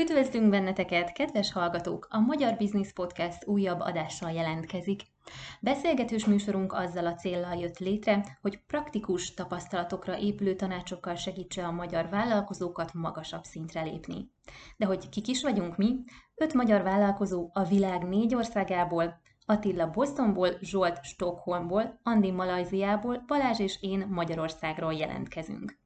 Üdvözlünk benneteket, kedves hallgatók! A Magyar Business Podcast újabb adással jelentkezik. Beszélgetős műsorunk azzal a céllal jött létre, hogy praktikus tapasztalatokra épülő tanácsokkal segítse a magyar vállalkozókat magasabb szintre lépni. De hogy kik is vagyunk mi? Öt magyar vállalkozó a világ négy országából, Attila Bostonból, Zsolt Stockholmból, Andi Malajziából, Balázs és én Magyarországról jelentkezünk.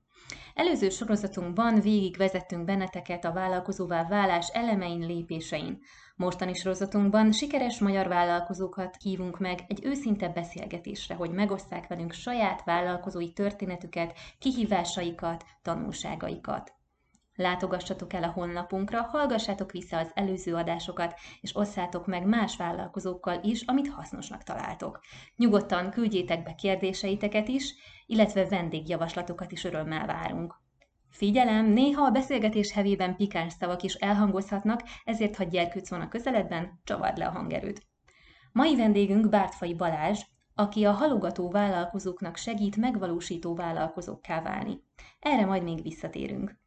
Előző sorozatunkban végig vezettünk benneteket a vállalkozóvá válás elemein, lépésein. Mostani sorozatunkban sikeres magyar vállalkozókat hívunk meg egy őszinte beszélgetésre, hogy megosszák velünk saját vállalkozói történetüket, kihívásaikat, tanulságaikat. Látogassatok el a honlapunkra, hallgassátok vissza az előző adásokat, és osszátok meg más vállalkozókkal is, amit hasznosnak találtok. Nyugodtan küldjétek be kérdéseiteket is, illetve vendégjavaslatokat is örömmel várunk. Figyelem, néha a beszélgetés hevében pikáns szavak is elhangozhatnak, ezért ha gyerkőc van a közeledben, csavard le a hangerőt. Mai vendégünk Bártfai Balázs, aki a halogató vállalkozóknak segít megvalósító vállalkozókká válni. Erre majd még visszatérünk.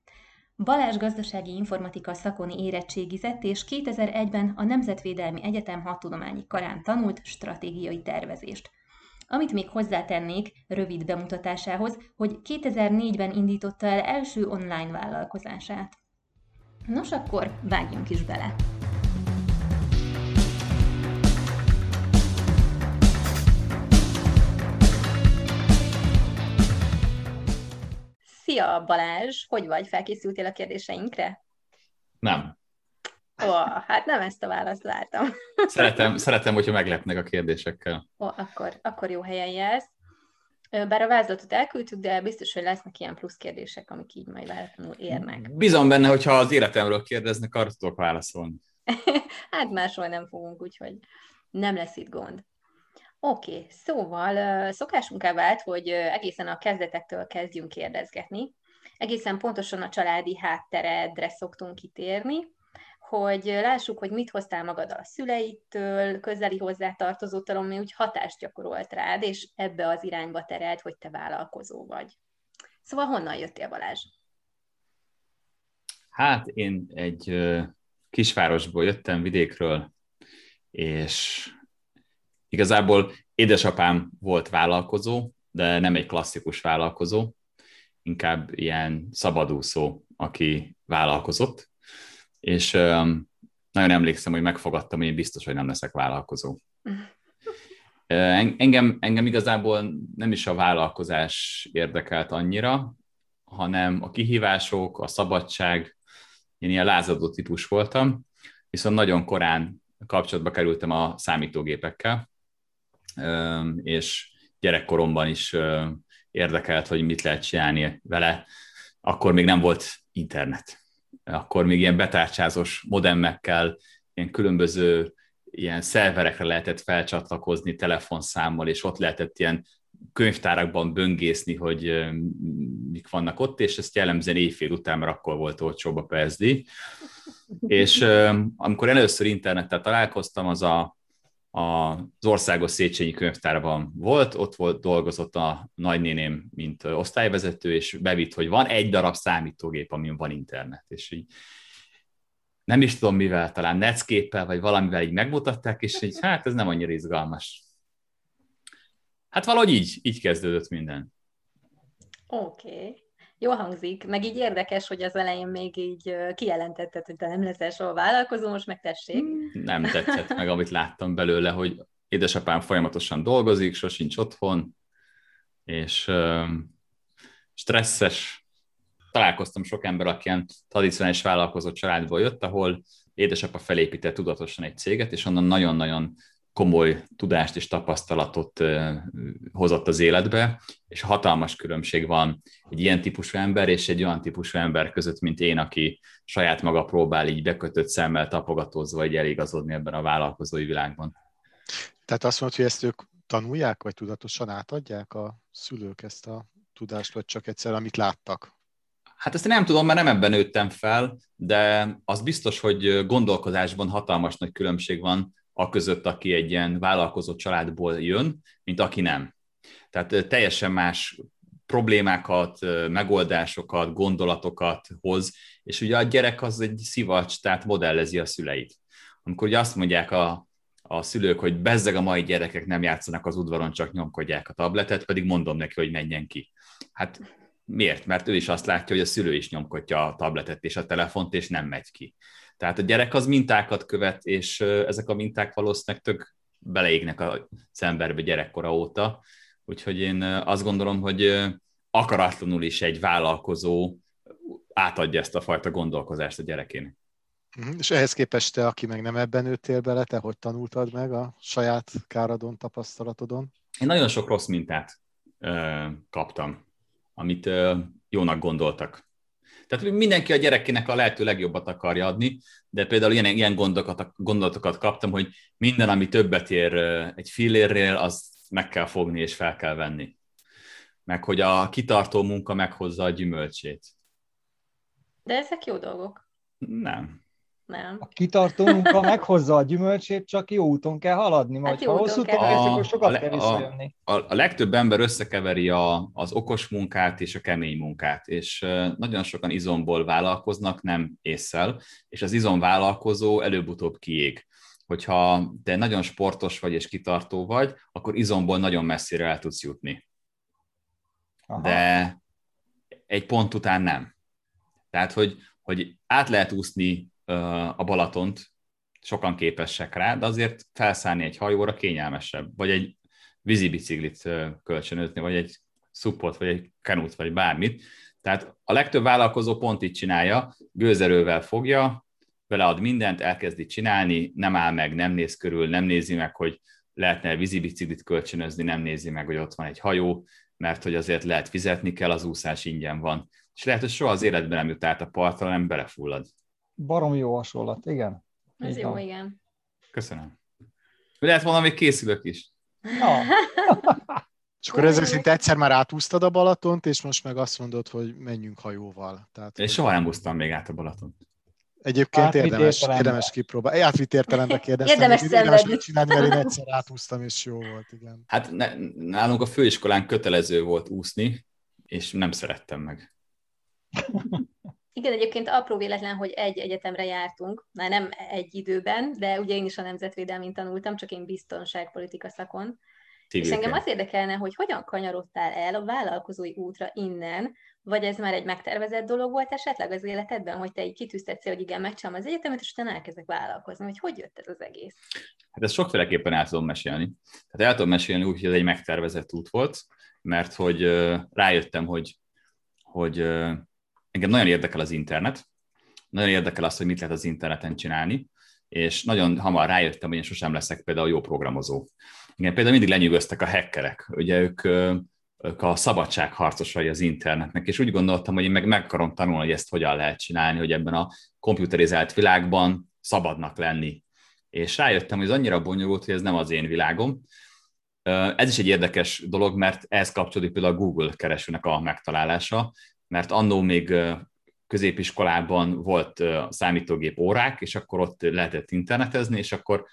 Balázs gazdasági informatika szakoni érettségizett, és 2001-ben a Nemzetvédelmi Egyetem hadtudományi karán tanult stratégiai tervezést. Amit még hozzátennék rövid bemutatásához, hogy 2004-ben indította el első online vállalkozását. Nos, akkor vágjunk is bele! Szia Balázs, hogy vagy? Felkészültél a kérdéseinkre? Nem. Ó, hát nem ezt a választ vártam. Szeretem, szeretem hogyha meglepnek a kérdésekkel. Ó, akkor, akkor jó helyen jelsz. Bár a vázlatot elküldtük, de biztos, hogy lesznek ilyen plusz kérdések, amik így majd váratlanul érnek. Bízom benne, hogyha az életemről kérdeznek, arra tudok válaszolni. hát máshol nem fogunk, úgyhogy nem lesz itt gond. Oké, okay, szóval szokásunká vált, hogy egészen a kezdetektől kezdjünk kérdezgetni. Egészen pontosan a családi hátteredre szoktunk kitérni, hogy lássuk, hogy mit hoztál magad a szüleitől, közeli hozzátartozótól, ami úgy hatást gyakorolt rád, és ebbe az irányba terelt, hogy te vállalkozó vagy. Szóval honnan jöttél, Balázs? Hát én egy kisvárosból jöttem, vidékről, és Igazából édesapám volt vállalkozó, de nem egy klasszikus vállalkozó, inkább ilyen szabadúszó, aki vállalkozott, és nagyon emlékszem, hogy megfogadtam, hogy én biztos, hogy nem leszek vállalkozó. Engem, engem igazából nem is a vállalkozás érdekelt annyira, hanem a kihívások, a szabadság, én ilyen lázadó típus voltam, viszont nagyon korán kapcsolatba kerültem a számítógépekkel, és gyerekkoromban is érdekelt, hogy mit lehet csinálni vele. Akkor még nem volt internet. Akkor még ilyen betárcsázós modemmekkel, ilyen különböző ilyen szerverekre lehetett felcsatlakozni telefonszámmal, és ott lehetett ilyen könyvtárakban böngészni, hogy mik vannak ott, és ezt jellemzően éjfél után, mert akkor volt olcsóbb a PSD. És amikor először internettel találkoztam, az a az Országos Széchenyi Könyvtárban volt, ott volt, dolgozott a nagynéném, mint osztályvezető, és bevitt, hogy van egy darab számítógép, amin van internet, és így nem is tudom mivel, talán Netscape-el, vagy valamivel így megmutatták, és így hát ez nem annyira izgalmas. Hát valahogy így, így kezdődött minden. Oké. Okay. Jó hangzik, meg így érdekes, hogy az elején még így kijelentetted, hogy te nem leszel soha vállalkozó, most meg tessék. Nem tetszett meg, amit láttam belőle, hogy édesapám folyamatosan dolgozik, sosincs otthon, és stresszes. Találkoztam sok ember, aki ilyen tradicionális vállalkozó családból jött, ahol édesapa felépített tudatosan egy céget, és onnan nagyon-nagyon komoly tudást és tapasztalatot hozott az életbe, és hatalmas különbség van egy ilyen típusú ember és egy olyan típusú ember között, mint én, aki saját maga próbál így bekötött szemmel tapogatózva egy eligazodni ebben a vállalkozói világban. Tehát azt mondod, hogy ezt ők tanulják, vagy tudatosan átadják a szülők ezt a tudást, vagy csak egyszer, amit láttak? Hát ezt nem tudom, mert nem ebben nőttem fel, de az biztos, hogy gondolkozásban hatalmas nagy különbség van a között, aki egy ilyen vállalkozó családból jön, mint aki nem. Tehát teljesen más problémákat, megoldásokat, gondolatokat hoz És ugye a gyerek az egy szivacs, tehát modellezi a szüleit. Amikor ugye azt mondják a, a szülők, hogy bezzeg a mai gyerekek nem játszanak az udvaron, csak nyomkodják a tabletet, pedig mondom neki, hogy menjen ki. Hát miért? Mert ő is azt látja, hogy a szülő is nyomkodja a tabletet és a telefont, és nem megy ki. Tehát a gyerek az mintákat követ, és ezek a minták valószínűleg tök beleégnek a emberbe gyerekkora óta. Úgyhogy én azt gondolom, hogy akaratlanul is egy vállalkozó átadja ezt a fajta gondolkozást a gyerekének. Mhm. És ehhez képest te, aki meg nem ebben nőttél bele, te hogy tanultad meg a saját káradon, tapasztalatodon? Én nagyon sok rossz mintát ö, kaptam, amit ö, jónak gondoltak. Tehát mindenki a gyerekének a lehető legjobbat akarja adni, de például ilyen, ilyen gondokat, gondolatokat kaptam, hogy minden, ami többet ér egy fillérrel, az meg kell fogni és fel kell venni. Meg hogy a kitartó munka meghozza a gyümölcsét. De ezek jó dolgok. Nem. Nem. A kitartó munka meghozza a gyümölcsét, csak jó úton kell haladni, majd hát ha hosszú úton kezdjük, akkor sokat a, kell visszajönni. A, a, a legtöbb ember összekeveri a, az okos munkát és a kemény munkát, és nagyon sokan izomból vállalkoznak, nem észszel, és az izomvállalkozó előbb-utóbb kiég. Hogyha te nagyon sportos vagy és kitartó vagy, akkor izomból nagyon messzire el tudsz jutni. Aha. De egy pont után nem. Tehát, hogy, hogy át lehet úszni a Balatont, sokan képesek rá, de azért felszállni egy hajóra kényelmesebb, vagy egy vízibiciklit kölcsönözni, vagy egy szupot, vagy egy kanút, vagy bármit. Tehát a legtöbb vállalkozó pont így csinálja, gőzerővel fogja, belead mindent, elkezdi csinálni, nem áll meg, nem néz körül, nem nézi meg, hogy lehetne vízibiciklit kölcsönözni, nem nézi meg, hogy ott van egy hajó, mert hogy azért lehet fizetni kell, az úszás ingyen van. És lehet, hogy soha az életben nem jut át a partra, nem belefullad barom jó hasonlat, igen. Ez jó, van. igen. Köszönöm. Lehet valami készülök is. Na. És akkor ezek szerint egyszer már átúztad a Balatont, és most meg azt mondod, hogy menjünk hajóval. Tehát, Én soha nem úsztam még át a Balatont. Egyébként Átvitt érdemes, érdemes kipróbálni. Átvitt értelembe kérdeztem. érdemes érdemes csinálni, mert én egyszer átúztam, és jó volt, igen. Hát ne, nálunk a főiskolán kötelező volt úszni, és nem szerettem meg. Igen, egyébként apró véletlen, hogy egy egyetemre jártunk, már nem egy időben, de ugye én is a nemzetvédelmén tanultam, csak én biztonságpolitika szakon. Civil és engem az érdekelne, hogy hogyan kanyarodtál el a vállalkozói útra innen, vagy ez már egy megtervezett dolog volt esetleg az életedben, hogy te így kitűztetsz, hogy igen, megcsinálom az egyetemet, és utána elkezdek vállalkozni, hogy hogy jött ez az egész? Hát ezt sokféleképpen el tudom mesélni. Tehát el tudom mesélni úgy, hogy ez egy megtervezett út volt, mert hogy rájöttem, hogy, hogy engem nagyon érdekel az internet, nagyon érdekel az, hogy mit lehet az interneten csinálni, és nagyon hamar rájöttem, hogy én sosem leszek például jó programozó. Igen, például mindig lenyűgöztek a hackerek, ugye ők, ők a szabadságharcosai az internetnek, és úgy gondoltam, hogy én meg meg akarom tanulni, hogy ezt hogyan lehet csinálni, hogy ebben a komputerizált világban szabadnak lenni. És rájöttem, hogy ez annyira bonyolult, hogy ez nem az én világom. Ez is egy érdekes dolog, mert ez kapcsolódik például a Google keresőnek a megtalálása mert annó még középiskolában volt számítógép órák, és akkor ott lehetett internetezni, és akkor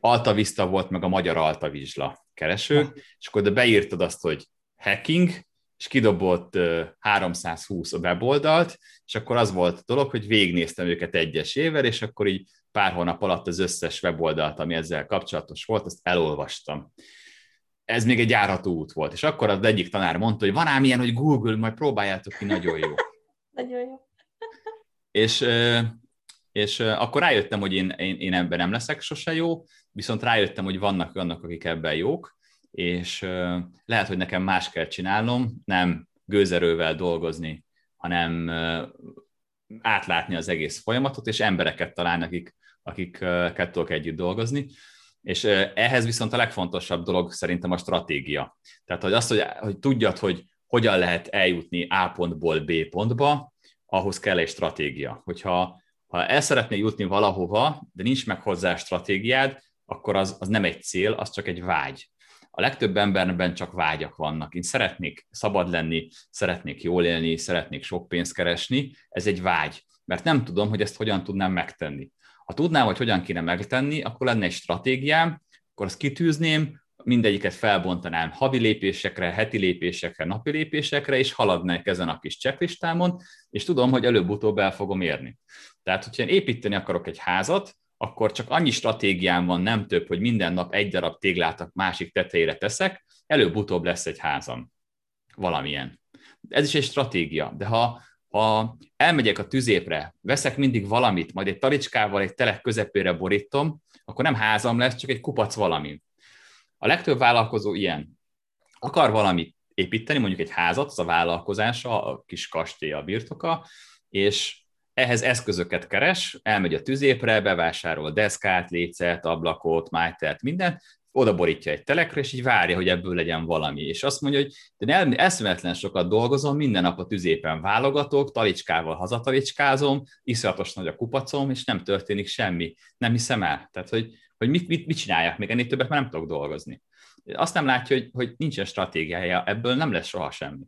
Altavista volt, meg a magyar Altavizsla kereső, és akkor de beírtad azt, hogy hacking, és kidobott 320 a weboldalt, és akkor az volt a dolog, hogy végignéztem őket egyesével, és akkor így pár hónap alatt az összes weboldalt, ami ezzel kapcsolatos volt, azt elolvastam ez még egy járható út volt. És akkor az egyik tanár mondta, hogy van ám ilyen, hogy Google, majd próbáljátok ki, nagyon jó. nagyon jó. és, és akkor rájöttem, hogy én, én, én ebben nem leszek sose jó, viszont rájöttem, hogy vannak olyanok, akik ebben jók, és lehet, hogy nekem más kell csinálnom, nem gőzerővel dolgozni, hanem átlátni az egész folyamatot, és embereket találni, akik, akikkel tudok együtt dolgozni. És ehhez viszont a legfontosabb dolog szerintem a stratégia. Tehát, hogy azt, hogy, hogy tudjad, hogy hogyan lehet eljutni A pontból B pontba, ahhoz kell egy stratégia. Hogyha ha el szeretnél jutni valahova, de nincs meg hozzá stratégiád, akkor az, az nem egy cél, az csak egy vágy. A legtöbb emberben csak vágyak vannak. Én szeretnék szabad lenni, szeretnék jól élni, szeretnék sok pénzt keresni, ez egy vágy, mert nem tudom, hogy ezt hogyan tudnám megtenni. Ha tudnám, hogy hogyan kéne megtenni, akkor lenne egy stratégiám, akkor azt kitűzném, mindegyiket felbontanám havi lépésekre, heti lépésekre, napi lépésekre, és haladnék ezen a kis checklistámon, és tudom, hogy előbb-utóbb el fogom érni. Tehát, hogyha én építeni akarok egy házat, akkor csak annyi stratégiám van, nem több, hogy minden nap egy darab téglát a másik tetejére teszek, előbb-utóbb lesz egy házam. Valamilyen. Ez is egy stratégia, de ha, ha elmegyek a tüzépre, veszek mindig valamit, majd egy talicskával egy telek közepére borítom, akkor nem házam lesz, csak egy kupac valami. A legtöbb vállalkozó ilyen. Akar valamit építeni, mondjuk egy házat, az a vállalkozása, a kis kastély, a birtoka, és ehhez eszközöket keres, elmegy a tüzépre, bevásárol deszkát, lécet, ablakot, májtert, mindent, oda borítja egy telekre, és így várja, hogy ebből legyen valami. És azt mondja, hogy de nem, eszméletlen sokat dolgozom, minden nap a tüzépen válogatok, talicskával hazatalicskázom, iszonyatos nagy a kupacom, és nem történik semmi. Nem hiszem el. Tehát, hogy, hogy mit, mit, mit csinálják még ennél többet, mert nem tudok dolgozni. Azt nem látja, hogy, hogy nincsen stratégiája, ebből nem lesz soha semmi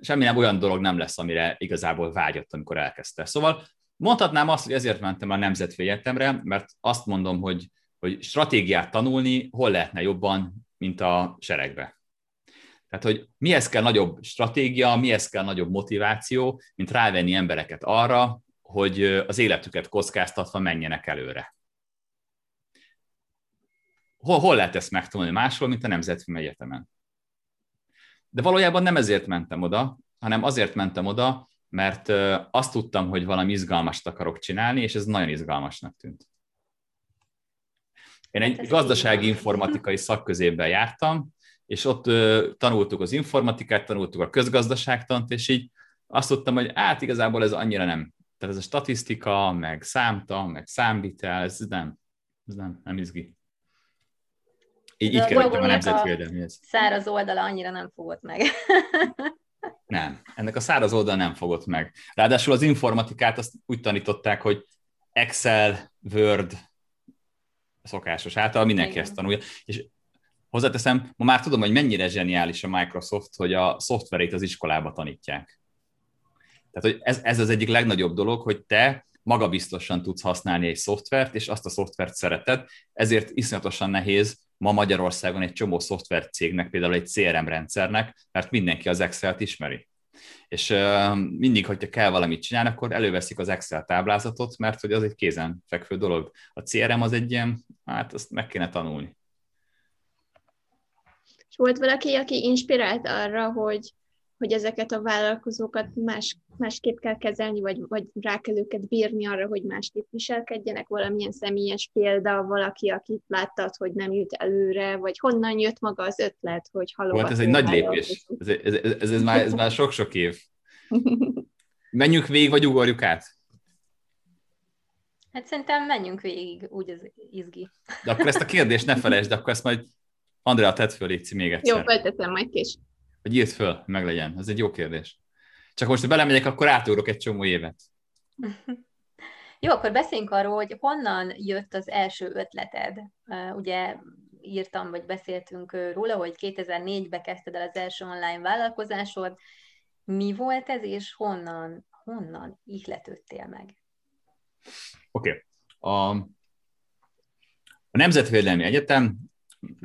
semmi nem olyan dolog nem lesz, amire igazából vágyott, amikor elkezdte. Szóval mondhatnám azt, hogy ezért mentem a Nemzetfő Egyetemre, mert azt mondom, hogy, hogy stratégiát tanulni hol lehetne jobban, mint a seregbe. Tehát, hogy mihez kell nagyobb stratégia, mihez kell nagyobb motiváció, mint rávenni embereket arra, hogy az életüket kockáztatva menjenek előre. Hol, hol lehet ezt megtanulni máshol, mint a Nemzetfilm Egyetemen? De valójában nem ezért mentem oda, hanem azért mentem oda, mert azt tudtam, hogy valami izgalmast akarok csinálni, és ez nagyon izgalmasnak tűnt. Én egy hát gazdasági informatikai szakközében jártam, és ott tanultuk az informatikát, tanultuk a közgazdaságtant, és így azt tudtam, hogy hát igazából ez annyira nem. Tehát ez a statisztika, meg számta, meg számvitel, ez nem, ez nem, nem izgi. Így, így kerültem a nemzetvédelmihez. Száraz oldala annyira nem fogott meg. nem, ennek a száraz oldala nem fogott meg. Ráadásul az informatikát azt úgy tanították, hogy Excel, Word, szokásos által mindenki Igen. ezt tanulja. És hozzáteszem, ma már tudom, hogy mennyire zseniális a Microsoft, hogy a szoftverét az iskolába tanítják. Tehát, hogy ez, ez az egyik legnagyobb dolog, hogy te magabiztosan tudsz használni egy szoftvert, és azt a szoftvert szereted, ezért iszonyatosan nehéz ma Magyarországon egy csomó szoftvercégnek, például egy CRM rendszernek, mert mindenki az Excel-t ismeri. És mindig, hogyha kell valamit csinálni, akkor előveszik az Excel táblázatot, mert hogy az egy kézen fekvő dolog. A CRM az egy ilyen, hát azt meg kéne tanulni. És volt valaki, aki inspirált arra, hogy hogy ezeket a vállalkozókat más, másképp kell kezelni, vagy, vagy rá kell őket bírni arra, hogy másképp viselkedjenek, valamilyen személyes példa, valaki, akit láttad, hogy nem jut előre, vagy honnan jött maga az ötlet, hogy halogató. Volt, ez egy nagy lépés. Ez, ez, ez, ez, ez, már, ez már sok-sok év. Menjünk végig, vagy ugorjuk át? Hát szerintem menjünk végig, úgy az izgi. De akkor ezt a kérdést ne felejtsd, de akkor ezt majd Andrea tett föl, légy még egyszer. Jó, feltettem majd később. Hogy írd föl, meg legyen. Ez egy jó kérdés. Csak most, ha belemegyek, akkor átugrok egy csomó évet. Jó, akkor beszéljünk arról, hogy honnan jött az első ötleted. Ugye írtam, vagy beszéltünk róla, hogy 2004-ben kezdted el az első online vállalkozásod. Mi volt ez, és honnan, honnan ihletődtél meg? Oké. Okay. A, a Nemzetvédelmi Egyetem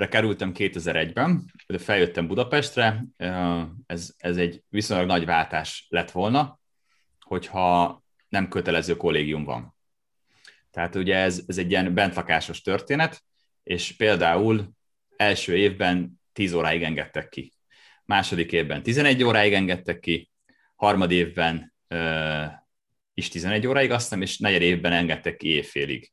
kerültem 2001-ben, de feljöttem Budapestre, ez, ez egy viszonylag nagy váltás lett volna, hogyha nem kötelező kollégium van. Tehát ugye ez, ez egy ilyen bentlakásos történet, és például első évben 10 óráig engedtek ki. Második évben 11 óráig engedtek ki, harmad évben uh, is 11 óráig, azt és negyed évben engedtek ki évfélig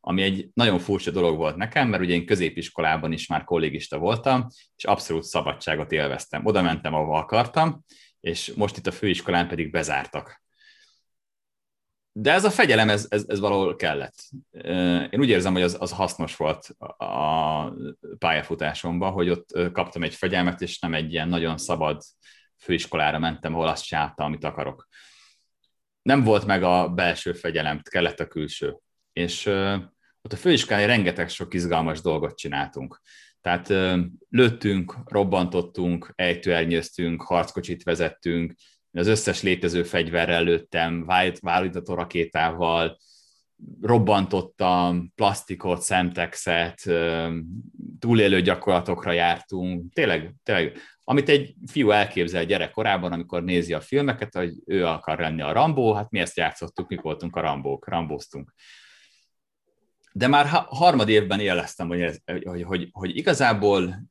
ami egy nagyon furcsa dolog volt nekem, mert ugye én középiskolában is már kollégista voltam, és abszolút szabadságot élveztem. Oda mentem, ahova akartam, és most itt a főiskolán pedig bezártak. De ez a fegyelem, ez, ez, ez valahol kellett. Én úgy érzem, hogy az, az hasznos volt a pályafutásomban, hogy ott kaptam egy fegyelmet, és nem egy ilyen nagyon szabad főiskolára mentem, ahol azt csináltam, amit akarok. Nem volt meg a belső fegyelem, kellett a külső és ott a főiskolán rengeteg sok izgalmas dolgot csináltunk. Tehát lőttünk, robbantottunk, ejtőernyőztünk, harckocsit vezettünk, az összes létező fegyverrel lőttem, vállítató rakétával, robbantottam, plastikot, szemtexet, túlélő gyakorlatokra jártunk, tényleg, tényleg, amit egy fiú elképzel gyerekkorában, amikor nézi a filmeket, hogy ő akar lenni a Rambó, hát mi ezt játszottuk, mi voltunk a Rambók, rambóztunk. De már harmad évben éleztem, hogy, ez, hogy, hogy, hogy igazából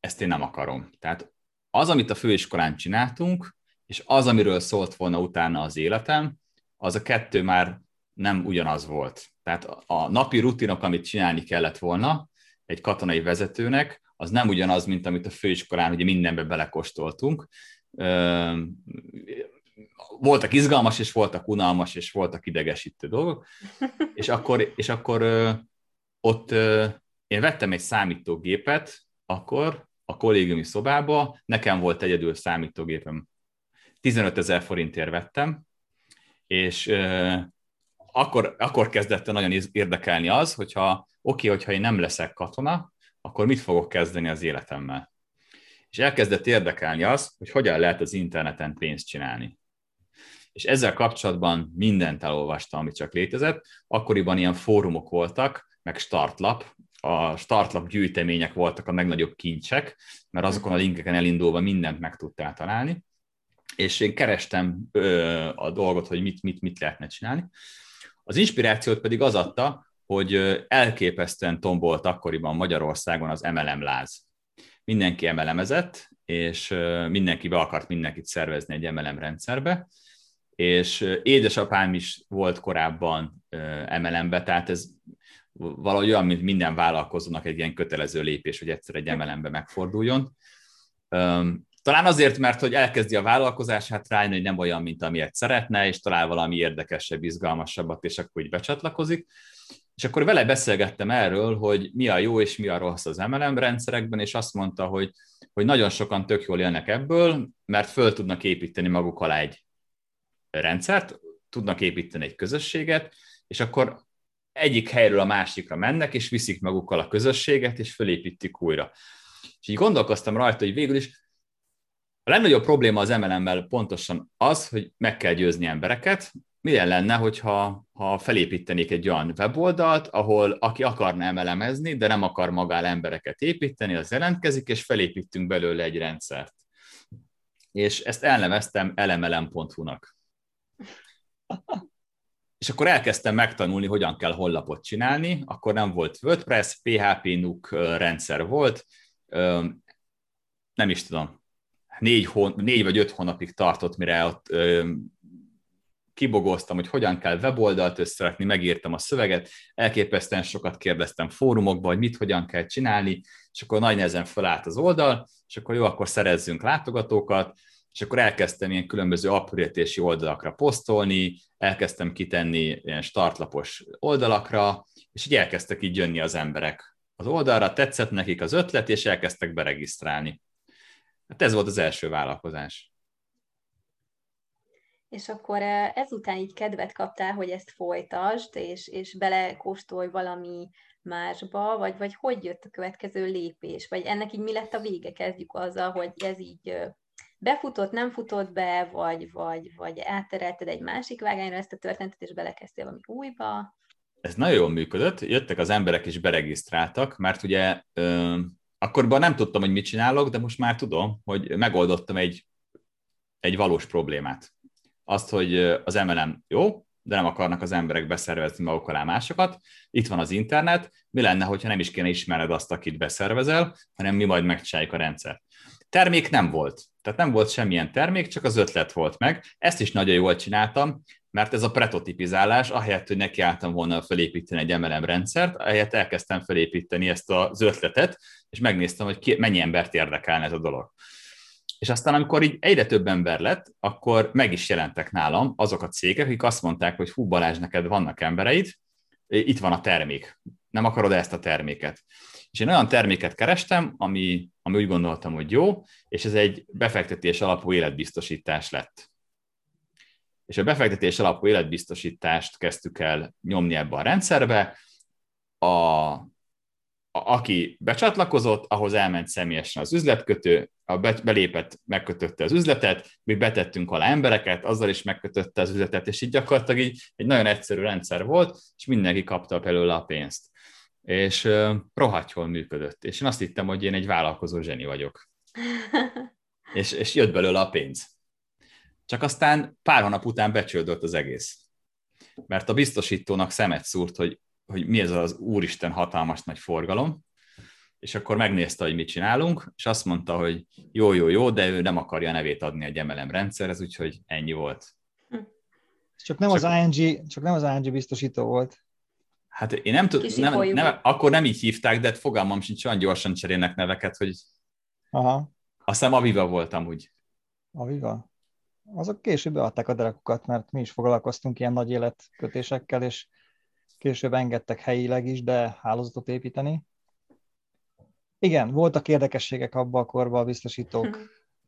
ezt én nem akarom. Tehát az, amit a főiskolán csináltunk, és az, amiről szólt volna utána az életem, az a kettő már nem ugyanaz volt. Tehát a napi rutinok, amit csinálni kellett volna egy katonai vezetőnek, az nem ugyanaz, mint amit a főiskolán ugye mindenbe belekostoltunk. Voltak izgalmas, és voltak unalmas, és voltak idegesítő dolgok. És akkor, és akkor ott én vettem egy számítógépet, akkor a kollégiumi szobába, nekem volt egyedül számítógépem. 15 ezer forintért vettem, és akkor, akkor kezdett nagyon érdekelni az, hogyha oké, okay, hogyha én nem leszek katona, akkor mit fogok kezdeni az életemmel. És elkezdett érdekelni az, hogy hogyan lehet az interneten pénzt csinálni. És ezzel kapcsolatban mindent elolvastam, amit csak létezett. Akkoriban ilyen fórumok voltak, meg startlap, a startlap gyűjtemények voltak a legnagyobb kincsek, mert azokon a linkeken elindulva mindent meg tudtál találni, és én kerestem ö, a dolgot, hogy mit, mit, mit lehetne csinálni, az inspirációt pedig az adta, hogy elképesztően tombolt akkoriban Magyarországon az MLM láz. Mindenki emelemezett, és mindenki be akart mindenkit szervezni egy MLM rendszerbe, és édesapám is volt korábban MLM-be, tehát ez valahogy olyan, mint minden vállalkozónak egy ilyen kötelező lépés, hogy egyszer egy MLM-be megforduljon. Talán azért, mert hogy elkezdi a vállalkozását rájönni, hogy nem olyan, mint amilyet szeretne, és talál valami érdekesebb, izgalmasabbat, és akkor úgy becsatlakozik. És akkor vele beszélgettem erről, hogy mi a jó és mi a rossz az MLM rendszerekben, és azt mondta, hogy, hogy nagyon sokan tök jól élnek ebből, mert föl tudnak építeni maguk alá egy rendszert, tudnak építeni egy közösséget, és akkor egyik helyről a másikra mennek, és viszik magukkal a közösséget, és fölépítik újra. És így gondolkoztam rajta, hogy végül is a legnagyobb probléma az mlm pontosan az, hogy meg kell győzni embereket. Milyen lenne, hogyha ha felépítenék egy olyan weboldalt, ahol aki akarna emelemezni, de nem akar magál embereket építeni, az jelentkezik, és felépítünk belőle egy rendszert. És ezt elneveztem elemelem.hu-nak. És akkor elkezdtem megtanulni, hogyan kell honlapot csinálni, akkor nem volt WordPress, PHP, NUC rendszer volt, nem is tudom, négy, hon, négy vagy öt hónapig tartott, mire ott kibogoztam, hogy hogyan kell weboldalt összerakni, megírtam a szöveget, elképesztően sokat kérdeztem fórumokba, hogy mit, hogyan kell csinálni, és akkor nagy nehezen felállt az oldal, és akkor jó, akkor szerezzünk látogatókat, és akkor elkezdtem ilyen különböző aprítési oldalakra posztolni, elkezdtem kitenni ilyen startlapos oldalakra, és így elkezdtek így jönni az emberek az oldalra, tetszett nekik az ötlet, és elkezdtek beregisztrálni. Hát ez volt az első vállalkozás. És akkor eh, ezután így kedvet kaptál, hogy ezt folytasd, és, és belekóstolj valami másba, vagy, vagy hogy jött a következő lépés? Vagy ennek így mi lett a vége? Kezdjük azzal, hogy ez így befutott, nem futott be, vagy, vagy, vagy átterelted egy másik vágányra ezt a történetet, és belekezdtél valami újba? Ez nagyon jól működött, jöttek az emberek és beregisztráltak, mert ugye akkorban nem tudtam, hogy mit csinálok, de most már tudom, hogy megoldottam egy, egy valós problémát. Azt, hogy az MLM jó, de nem akarnak az emberek beszervezni maguk alá másokat. Itt van az internet, mi lenne, hogyha nem is kéne ismered azt, akit beszervezel, hanem mi majd megcsináljuk a rendszert. Termék nem volt. Tehát nem volt semmilyen termék, csak az ötlet volt meg. Ezt is nagyon jól csináltam, mert ez a prototipizálás, ahelyett, hogy nekiálltam volna felépíteni egy MLM rendszert, ahelyett elkezdtem felépíteni ezt az ötletet, és megnéztem, hogy ki, mennyi embert érdekelne ez a dolog. És aztán, amikor így egyre több ember lett, akkor meg is jelentek nálam azok a cégek, akik azt mondták, hogy hú Balázs, neked vannak embereid, itt van a termék, nem akarod ezt a terméket. És én olyan terméket kerestem, ami, ami úgy gondoltam, hogy jó, és ez egy befektetés alapú életbiztosítás lett és a befektetés alapú életbiztosítást kezdtük el nyomni ebbe a rendszerbe. A, aki becsatlakozott, ahhoz elment személyesen az üzletkötő, a belépett, megkötötte az üzletet, mi betettünk alá embereket, azzal is megkötötte az üzletet, és így gyakorlatilag így egy nagyon egyszerű rendszer volt, és mindenki kapta belőle a pénzt. És uh, rohadt jól működött. És én azt hittem, hogy én egy vállalkozó zseni vagyok. és, és jött belőle a pénz. Csak aztán pár hónap után becsődött az egész. Mert a biztosítónak szemet szúrt, hogy, hogy mi ez az úristen hatalmas nagy forgalom, és akkor megnézte, hogy mit csinálunk, és azt mondta, hogy jó, jó, jó, de ő nem akarja nevét adni egy MLM rendszerhez, úgyhogy ennyi volt. Csak nem, csak, az ING, csak nem az ING biztosító volt. Hát én nem tudom, nem, nem, akkor nem így hívták, de fogalmam sincs, olyan gyorsan cserélnek neveket, hogy Aha. Azt hiszem Aviva voltam úgy. Aviva? Azok később beadták a derekukat, mert mi is foglalkoztunk ilyen nagy életkötésekkel, és később engedtek helyileg is, de hálózatot építeni. Igen, voltak érdekességek abban a korban a biztosítók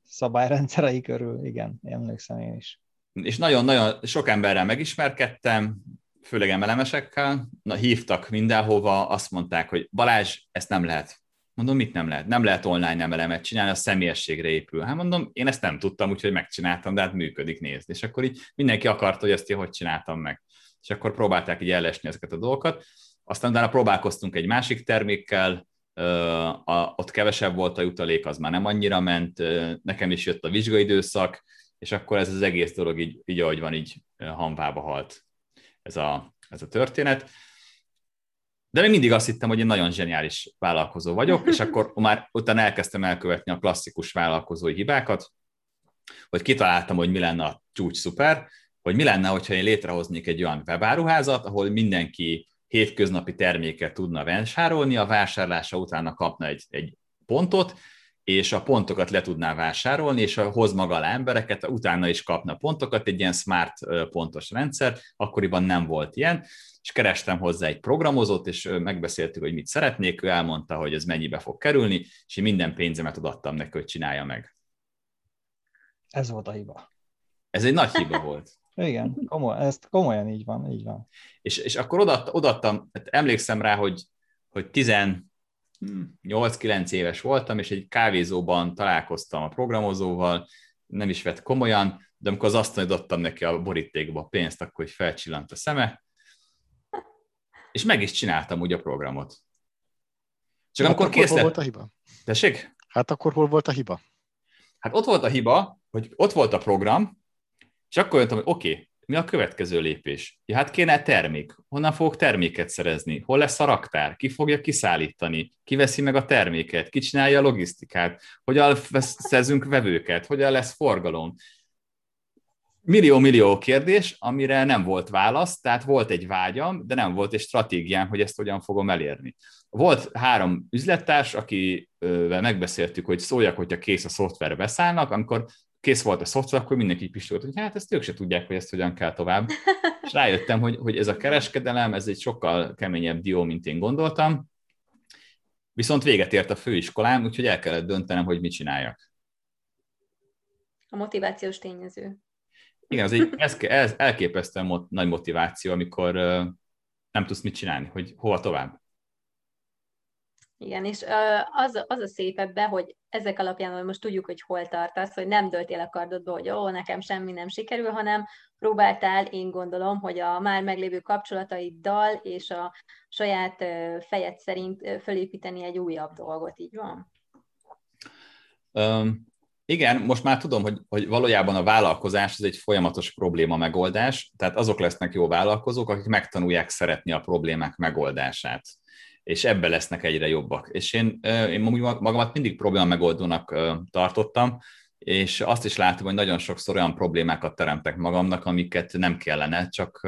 szabályrendszerei körül, igen, emlékszem én is. És nagyon-nagyon sok emberrel megismerkedtem, főleg emelemesekkel, na, hívtak mindenhova, azt mondták, hogy Balázs, ezt nem lehet. Mondom, mit nem lehet? Nem lehet online emelemet csinálni, a személyességre épül. Hát mondom, én ezt nem tudtam, úgyhogy megcsináltam, de hát működik, nézd. És akkor így mindenki akarta, hogy ezt én hogy csináltam meg. És akkor próbálták így ellesni ezeket a dolgokat. Aztán utána próbálkoztunk egy másik termékkel, a, ott kevesebb volt a jutalék, az már nem annyira ment, nekem is jött a vizsgaidőszak, és akkor ez az egész dolog így, így ahogy van, így hanvába halt ez a, ez a történet. De még mindig azt hittem, hogy én nagyon zseniális vállalkozó vagyok, és akkor már utána elkezdtem elkövetni a klasszikus vállalkozói hibákat, hogy kitaláltam, hogy mi lenne a csúcs szuper, hogy mi lenne, hogyha én létrehoznék egy olyan webáruházat, ahol mindenki hétköznapi terméket tudna vásárolni, a vásárlása utána kapna egy, egy pontot, és a pontokat le tudná vásárolni, és hoz maga alá embereket, utána is kapna pontokat, egy ilyen smart pontos rendszer, akkoriban nem volt ilyen, és kerestem hozzá egy programozót, és megbeszéltük, hogy mit szeretnék, ő elmondta, hogy ez mennyibe fog kerülni, és én minden pénzemet odaadtam neki, hogy csinálja meg. Ez volt a hiba. Ez egy nagy hiba volt. Igen, komoly, ezt komolyan így van, így van. És, és akkor odaadtam, odaadtam hát emlékszem rá, hogy, hogy 18-9 éves voltam, és egy kávézóban találkoztam a programozóval, nem is vett komolyan, de amikor az asztalon adtam neki a borítékba a pénzt, akkor hogy felcsillant a szeme, és meg is csináltam úgy a programot. Csak hát amikor kész lett... volt a hiba? Tessék? Hát akkor hol volt a hiba? Hát ott volt a hiba, hogy ott volt a program, és akkor jöttem, hogy oké, okay, mi a következő lépés? Ja, hát kéne termék. Honnan fogok terméket szerezni? Hol lesz a raktár? Ki fogja kiszállítani? Ki veszi meg a terméket? Ki csinálja a logisztikát? Hogyan szerzünk vevőket? Hogyan lesz forgalom? millió-millió kérdés, amire nem volt válasz, tehát volt egy vágyam, de nem volt egy stratégiám, hogy ezt hogyan fogom elérni. Volt három üzlettárs, akivel megbeszéltük, hogy szóljak, hogyha kész a szoftver, beszállnak, amikor kész volt a szoftver, akkor mindenki pistolt, hogy hát ezt ők se tudják, hogy ezt hogyan kell tovább. És rájöttem, hogy, hogy ez a kereskedelem, ez egy sokkal keményebb dió, mint én gondoltam. Viszont véget ért a főiskolám, úgyhogy el kellett döntenem, hogy mit csináljak. A motivációs tényező. Igen, az egy ez, ez elképesztően mot, nagy motiváció, amikor uh, nem tudsz mit csinálni, hogy hova tovább. Igen, és az, az a szép ebbe, hogy ezek alapján, hogy most tudjuk, hogy hol tartasz, hogy nem döltél a kardodba, hogy ó, nekem semmi nem sikerül, hanem próbáltál, én gondolom, hogy a már meglévő kapcsolataiddal és a saját fejed szerint fölépíteni egy újabb dolgot, így van? Um, igen, most már tudom, hogy, hogy valójában a vállalkozás az egy folyamatos probléma megoldás, tehát azok lesznek jó vállalkozók, akik megtanulják szeretni a problémák megoldását és ebbe lesznek egyre jobbak. És én, én magamat mindig probléma megoldónak tartottam, és azt is látom, hogy nagyon sokszor olyan problémákat teremtek magamnak, amiket nem kellene, csak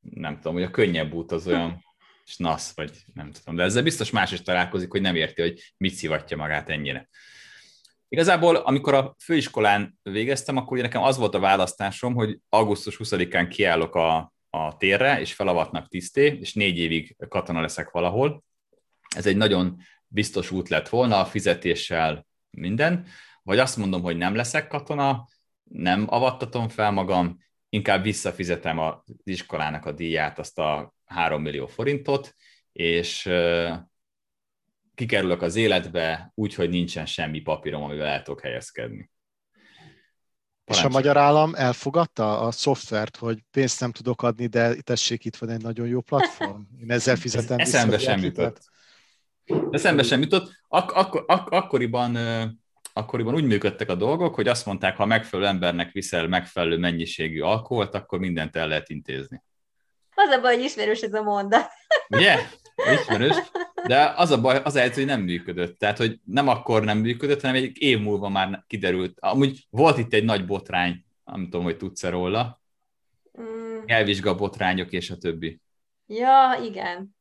nem tudom, hogy a könnyebb út az olyan snasz, vagy nem tudom, de ezzel biztos más is találkozik, hogy nem érti, hogy mit szivatja magát ennyire. Igazából, amikor a főiskolán végeztem, akkor nekem az volt a választásom, hogy augusztus 20-án kiállok a, a térre, és felavatnak tiszté, és négy évig katona leszek valahol. Ez egy nagyon biztos út lett volna, a fizetéssel minden. Vagy azt mondom, hogy nem leszek katona, nem avattatom fel magam, inkább visszafizetem az iskolának a díját, azt a 3 millió forintot, és kikerülök az életbe úgy, hogy nincsen semmi papírom, amivel el tudok helyezkedni. És a magyar állam elfogadta a szoftvert, hogy pénzt nem tudok adni, de tessék, itt van egy nagyon jó platform. Én ezzel fizetem Ez eszembe sem jutott. Eszembe sem jutott. Ak- ak- ak- akkoriban, akkoriban úgy működtek a dolgok, hogy azt mondták, ha megfelelő embernek viszel megfelelő mennyiségű alkoholt, akkor mindent el lehet intézni. Az a baj, hogy ismerős ez a mondat. Ugye? Ismerős. De az a baj, az a hogy nem működött. Tehát, hogy nem akkor nem működött, hanem egy év múlva már kiderült. Amúgy volt itt egy nagy botrány, nem tudom, hogy tudsz-e róla. Mm. Elvizsga botrányok és a többi. Ja, igen.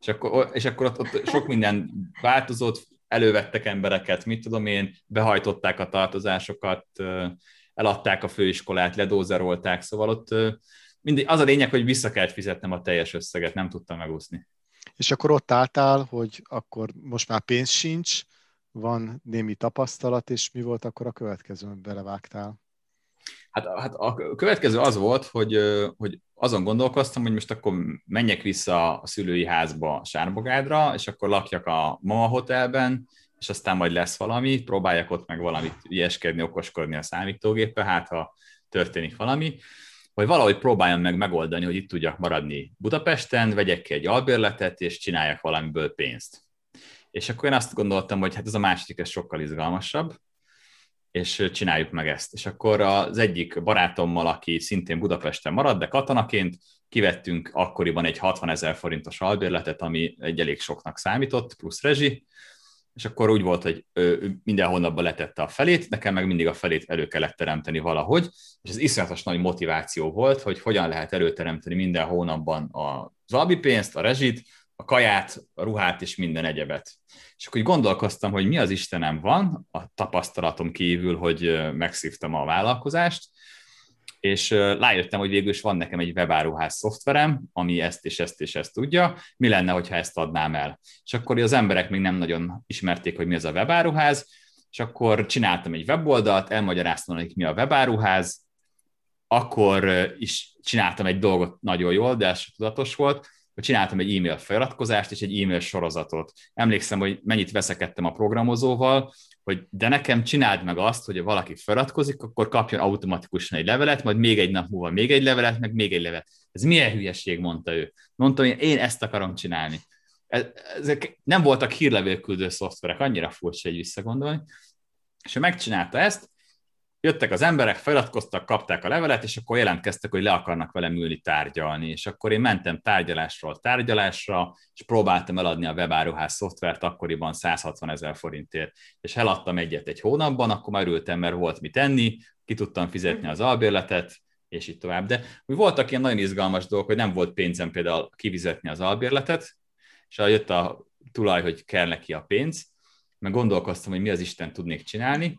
És akkor, és akkor ott, ott sok minden változott, elővettek embereket, mit tudom én, behajtották a tartozásokat, eladták a főiskolát, ledózerolták, szóval ott mindig, az a lényeg, hogy vissza kellett fizetnem a teljes összeget, nem tudtam megúszni. És akkor ott álltál, hogy akkor most már pénz sincs, van némi tapasztalat, és mi volt akkor a következő, amit belevágtál? Hát, hát a következő az volt, hogy, hogy azon gondolkoztam, hogy most akkor menjek vissza a szülői házba Sárbogádra, és akkor lakjak a Mama Hotelben, és aztán majd lesz valami, próbáljak ott meg valamit ilyeskedni, okoskodni a számítógéppel, hát ha történik valami hogy valahogy próbáljam meg megoldani, hogy itt tudjak maradni Budapesten, vegyek ki egy albérletet, és csináljak valamiből pénzt. És akkor én azt gondoltam, hogy hát ez a második, ez sokkal izgalmasabb, és csináljuk meg ezt. És akkor az egyik barátommal, aki szintén Budapesten marad, de katonaként, kivettünk akkoriban egy 60 ezer forintos albérletet, ami egy elég soknak számított, plusz rezsi, és akkor úgy volt, hogy ő minden hónapban letette a felét, nekem meg mindig a felét elő kellett teremteni valahogy, és ez iszonyatos nagy motiváció volt, hogy hogyan lehet előteremteni minden hónapban az albipénzt, a rezsit, a kaját, a ruhát és minden egyebet. És akkor úgy gondolkoztam, hogy mi az Istenem van a tapasztalatom kívül, hogy megszívtam a vállalkozást, és rájöttem, hogy végül is van nekem egy webáruház szoftverem, ami ezt és ezt és ezt tudja, mi lenne, hogyha ezt adnám el. És akkor az emberek még nem nagyon ismerték, hogy mi az a webáruház, és akkor csináltam egy weboldalt, elmagyaráztam nekik, mi a webáruház, akkor is csináltam egy dolgot nagyon jól, de ez tudatos volt, hogy csináltam egy e-mail feliratkozást és egy e-mail sorozatot. Emlékszem, hogy mennyit veszekedtem a programozóval, hogy de nekem csináld meg azt, hogy ha valaki feliratkozik, akkor kapjon automatikusan egy levelet, majd még egy nap múlva még egy levelet, meg még egy levelet. Ez milyen hülyeség, mondta ő. Mondtam, hogy én ezt akarom csinálni. Ezek nem voltak hírlevélküldő szoftverek, annyira furcsa egy visszagondolni. És ő megcsinálta ezt, jöttek az emberek, feliratkoztak, kapták a levelet, és akkor jelentkeztek, hogy le akarnak velem ülni tárgyalni. És akkor én mentem tárgyalásról tárgyalásra, és próbáltam eladni a webáruház szoftvert akkoriban 160 ezer forintért. És eladtam egyet egy hónapban, akkor már ültem, mert volt mit tenni, ki tudtam fizetni az albérletet, és így tovább. De voltak ilyen nagyon izgalmas dolgok, hogy nem volt pénzem például kivizetni az albérletet, és jött a tulaj, hogy kell neki a pénz, meg gondolkoztam, hogy mi az Isten tudnék csinálni,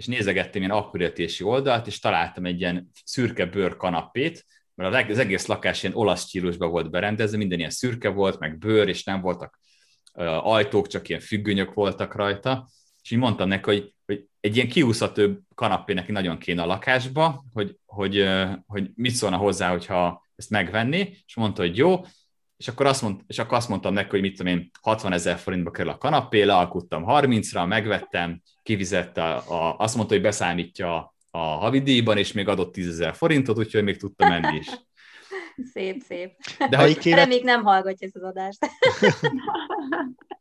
és nézegettem ilyen akkuratési oldalt, és találtam egy ilyen szürke bőr kanapét, mert az egész lakás ilyen olasz stílusban volt berendezve, minden ilyen szürke volt, meg bőr, és nem voltak ajtók, csak ilyen függönyök voltak rajta, és így mondtam neki, hogy, hogy egy ilyen kiúszható kanapé neki nagyon kéne a lakásba, hogy, hogy, hogy mit szólna hozzá, hogyha ezt megvenni, és mondta, hogy jó, és akkor azt, mond, és akkor azt mondtam neki, hogy mit tudom én, 60 ezer forintba kerül a kanapé, lealkuttam 30-ra, megvettem, kivizette, a, a, azt mondta, hogy beszámítja a havidíjban, és még adott 10 ezer forintot, úgyhogy még tudtam menni is. Szép, szép. De hogy... évet... még nem hallgatja ezt az adást.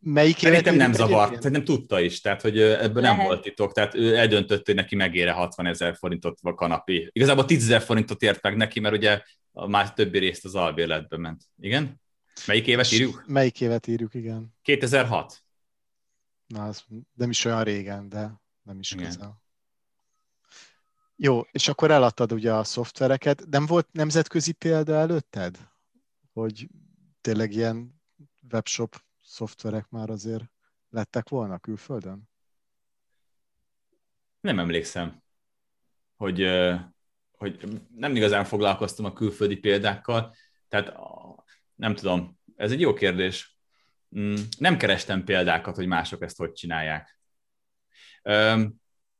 Melyik Szerintem nem zavart, szerintem tudta is, tehát hogy ebből Lehet. nem volt titok, tehát ő eldöntött, hogy neki megére 60 ezer forintot a kanapé. Igazából 10 ezer forintot ért meg neki, mert ugye már többi részt az albérletbe ment. Igen? Melyik évet írjuk? Melyik évet írjuk, igen. 2006. Na, az nem is olyan régen, de nem is igen. közel. Jó, és akkor eladtad ugye a szoftvereket. Nem volt nemzetközi példa előtted? Hogy tényleg ilyen webshop szoftverek már azért lettek volna külföldön? Nem emlékszem, hogy hogy nem igazán foglalkoztam a külföldi példákkal, tehát nem tudom, ez egy jó kérdés. Mm, nem kerestem példákat, hogy mások ezt hogy csinálják.